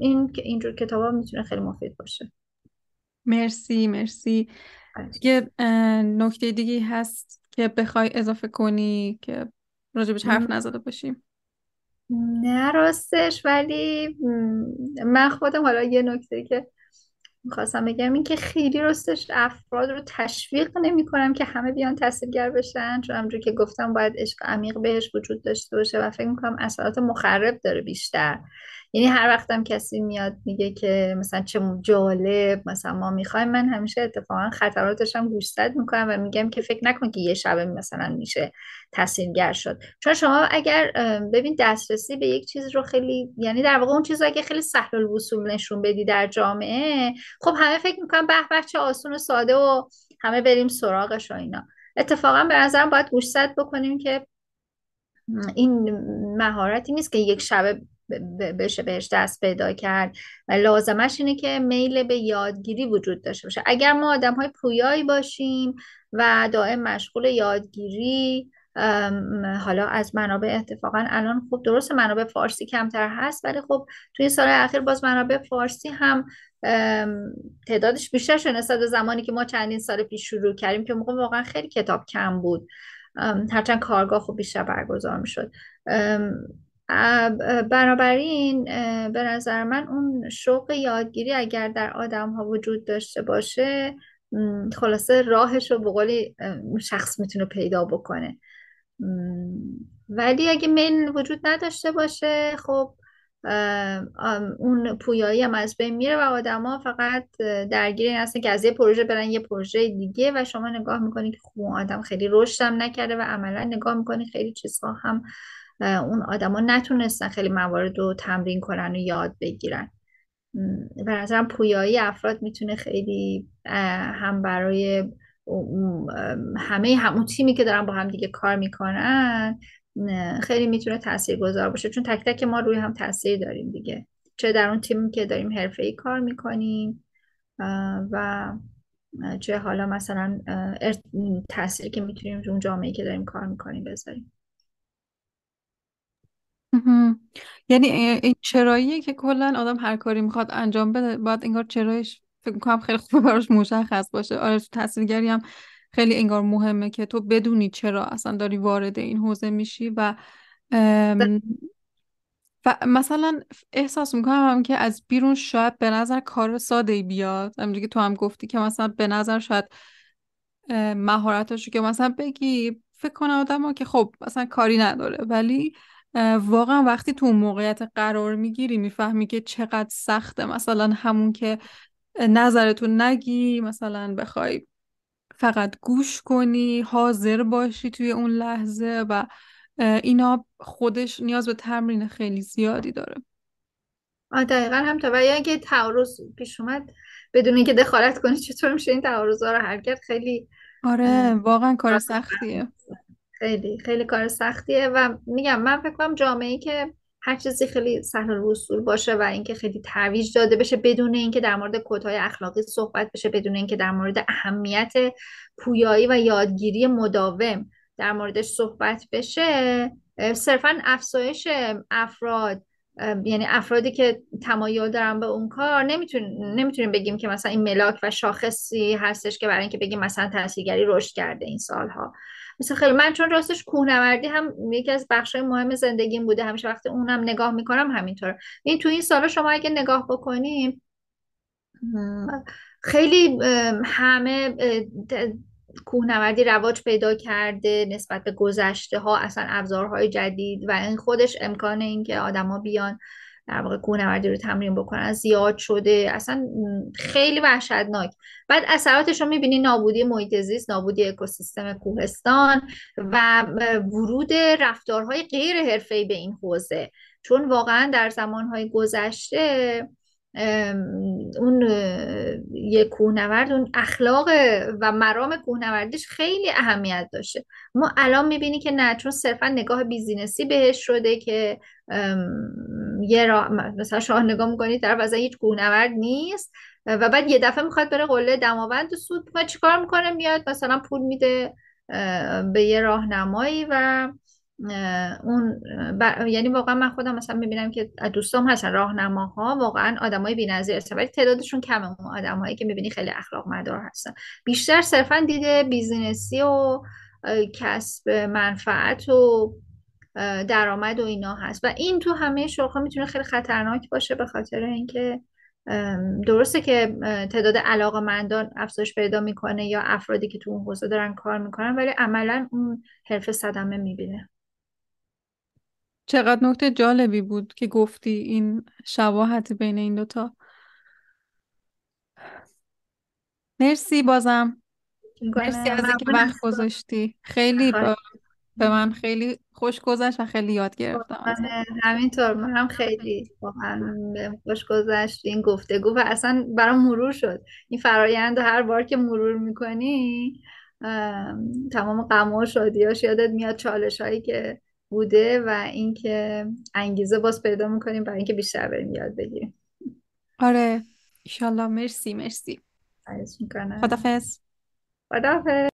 این اینجور کتاب ها می‌تونه خیلی مفید باشه. مرسی مرسی. یه نکته دیگه هست که بخوای اضافه کنی که راجبش حرف نزده باشیم؟ نه راستش ولی من خودم حالا یه نکته که می‌خواستم بگم این که خیلی راستش افراد رو تشویق نمی کنم که همه بیان تحصیلگر بشن چون همونجور که گفتم باید عشق عمیق بهش وجود داشته باشه و فکر می‌کنم اثرات مخرب داره بیشتر. یعنی هر وقتم کسی میاد میگه که مثلا چه جالب مثلا ما می‌خوایم من همیشه اتفاقا خطراتش هم گوشزد می‌کنم و میگم که فکر نکن که یه شبه مثلا میشه تحصیلگر شد. چون شما اگر ببین دسترسی به یک چیز رو خیلی یعنی در واقع اون چیز اگه خیلی سهل الوصول نشون بدی در جامعه خب همه فکر می‌کنم به به چه آسون و ساده و همه بریم سراغش و اینا. اتفاقا به نظرم باید گوشزد بکنیم که این مهارتی نیست که یک شبه بشه بهش دست پیدا کرد. و لازمش اینه که میل به یادگیری وجود داشته باشه. اگر ما آدم های پویایی باشیم و دائم مشغول یادگیری حالا از منابع اتفاقا الان خب درست منابع فارسی کمتر هست ولی خب توی سال اخیر باز منابع فارسی هم تعدادش بیشتر شده نسبت زمانی که ما چندین سال پیش شروع کردیم که موقع واقعا خیلی کتاب کم بود. هرچند کارگاه خب بیشتر برگزار می‌شد. بنابراین به نظر من اون شوق یادگیری اگر در آدم ها وجود داشته باشه خلاصه راهش رو به قولی شخص می‌تونه پیدا بکنه. ولی اگه میل وجود نداشته باشه خب اون پویایی هم از بین میره و آدما فقط درگیر این هستن که از یه پروژه برن یه پروژه دیگه و شما نگاه می‌کنی که خوب آدم خیلی رشدم نکرده و عملا نگاه می‌کنی خیلی چیزها هم اون آدما نتونستن خیلی موارد رو تمرین کنن و یاد بگیرن. به نظرم پویایی افراد می‌تونه خیلی هم برای همه همون تیمی که دارن با هم دیگه کار می‌کنن خیلی می‌تونه تاثیر گذار باشه. چون تک تک ما روی هم تاثیر داریم دیگه. چه در اون تیمی که داریم حرفه ای کار می‌کنیم و چه حالا مثلا تاثیری که می‌تونیم اون جامعه که داریم کار می‌کنیم بذاریم. یعنی این چراییه که کلا آدم هر کاری می‌خواد انجام بده باید انگار چرایش فکر می‌کنم خیلی خوب براش مشخص باشه. آره تو تحصیلگری هم خیلی انگار مهمه که تو بدونی چرا اصلا داری وارد این حوزه میشی و و مثلا احساس می‌کنم هم که از بیرون شاید به نظر کار ساده ای بیاد. همونجوری که تو هم گفتی که مثلا به نظر شاید مهارتاشو که مثلا بگی فکر کنم آدم که خب مثلا کاری نداره. ولی واقعا وقتی تو اون موقعیت قرار می‌گیری می‌فهمی که چقدر سخته. مثلا همون که نظرتو نگی مثلا بخوای فقط گوش کنی حاضر باشی توی اون لحظه و اینا خودش نیاز به تمرین خیلی زیادی داره. دقیقا هم تا و اگه تعارض پیش اومد بدون اینکه دخالت کنی چطور میشه این تعارض ها رو حل کرد خیلی آره واقعا کار سختیه. خیلی خیلی کار سختیه و میگم من فکر کنم جامعه که هر چیزی خیلی سهل الوصول باشه و اینکه خیلی ترویج داده بشه بدون اینکه در مورد کدهای اخلاقی صحبت بشه بدون اینکه در مورد اهمیت پویایی و یادگیری مداوم در موردش صحبت بشه صرفا افزایش افراد یعنی افرادی که تمایل دارن به اون کار نمی‌تونیم نمی‌تونیم بگیم که مثلا این ملاک و شاخصی هستش که برای اینکه بگیم مثلا تحصیلگری رشد کرده این سالها. مثل خیلی. من چون راستش کوهنوردی هم یکی از بخشای مهم زندگیم بوده. همیشه وقتی اونم نگاه می‌کنم همینطور این تو این سالا شما اگه نگاه بکنیم خیلی همه کوهنوردی رواج پیدا کرده نسبت به گذشته ها اصلا ابزارهای جدید و این خودش امکان اینکه آدما بیان در واقع کوهنوردی رو تمرین بکنن زیاد شده اصلا خیلی وحشتناک. بعد اثراتش رو می‌بینی نابودی محیط زیست نابودی اکوسیستم کوهستان و ورود رفتارهای غیر حرفه‌ای به این حوزه. چون واقعا در زمانهای گذشته اون یک کوهنورد اون اخلاق و مرام کوهنوردیش خیلی اهمیت داشته. ما الان می‌بینی که نه چون صرفا نگاه بیزینسی بهش شده که یه راه مثلا شما نگاه می‌کنید طرف از هیچ کوهنورد نیست و بعد یه دفعه می‌خواد بره قله دماوند و سود و چیکار می‌کنه؟ میاد مثلا پول میده به یه راهنمایی و اون یعنی واقعا من خودم مثلا می‌بینم که دوستام هستن راهنماها واقعا آدمای بی‌نظیر هستن ولی تعدادشون کمه. اون آدمایی که می‌بینی خیلی اخلاق مدار هستن. بیشتر صرفا دیده بیزینسی و کسب منفعت و درآمد و اینا هست. و این تو همه شغل می‌تونه خیلی خطرناک باشه به خاطر اینکه درسته که تعداد علاقه مندان افزایش پیدا می‌کنه یا افرادی که تو اون حوزه دارن کار می‌کنن ولی عملا اون حرف صدمه می‌بینه. چقدر نکته جالبی بود که گفتی این شباهت بین این دوتا. مرسی بازم. مرسی از اینکه وقت گذاشتی. خیلی به من خیلی خوش گذشت و خیلی یاد گرفتم همینطور. منم خیلی واقعا خوش گذشت این گفتگو و اصلا برام مرور شد. این فرایند هر بار که مرور می‌کنی تمام غم و شادیاش یادت میاد چالش هایی که بوده و اینکه انگیزه باز پیدا می‌کنیم برای اینکه بیشتر بریم یاد بگیریم. آره. ایشالله. مرسی مرسی. خواهش می‌کنم خدافظ خدافظ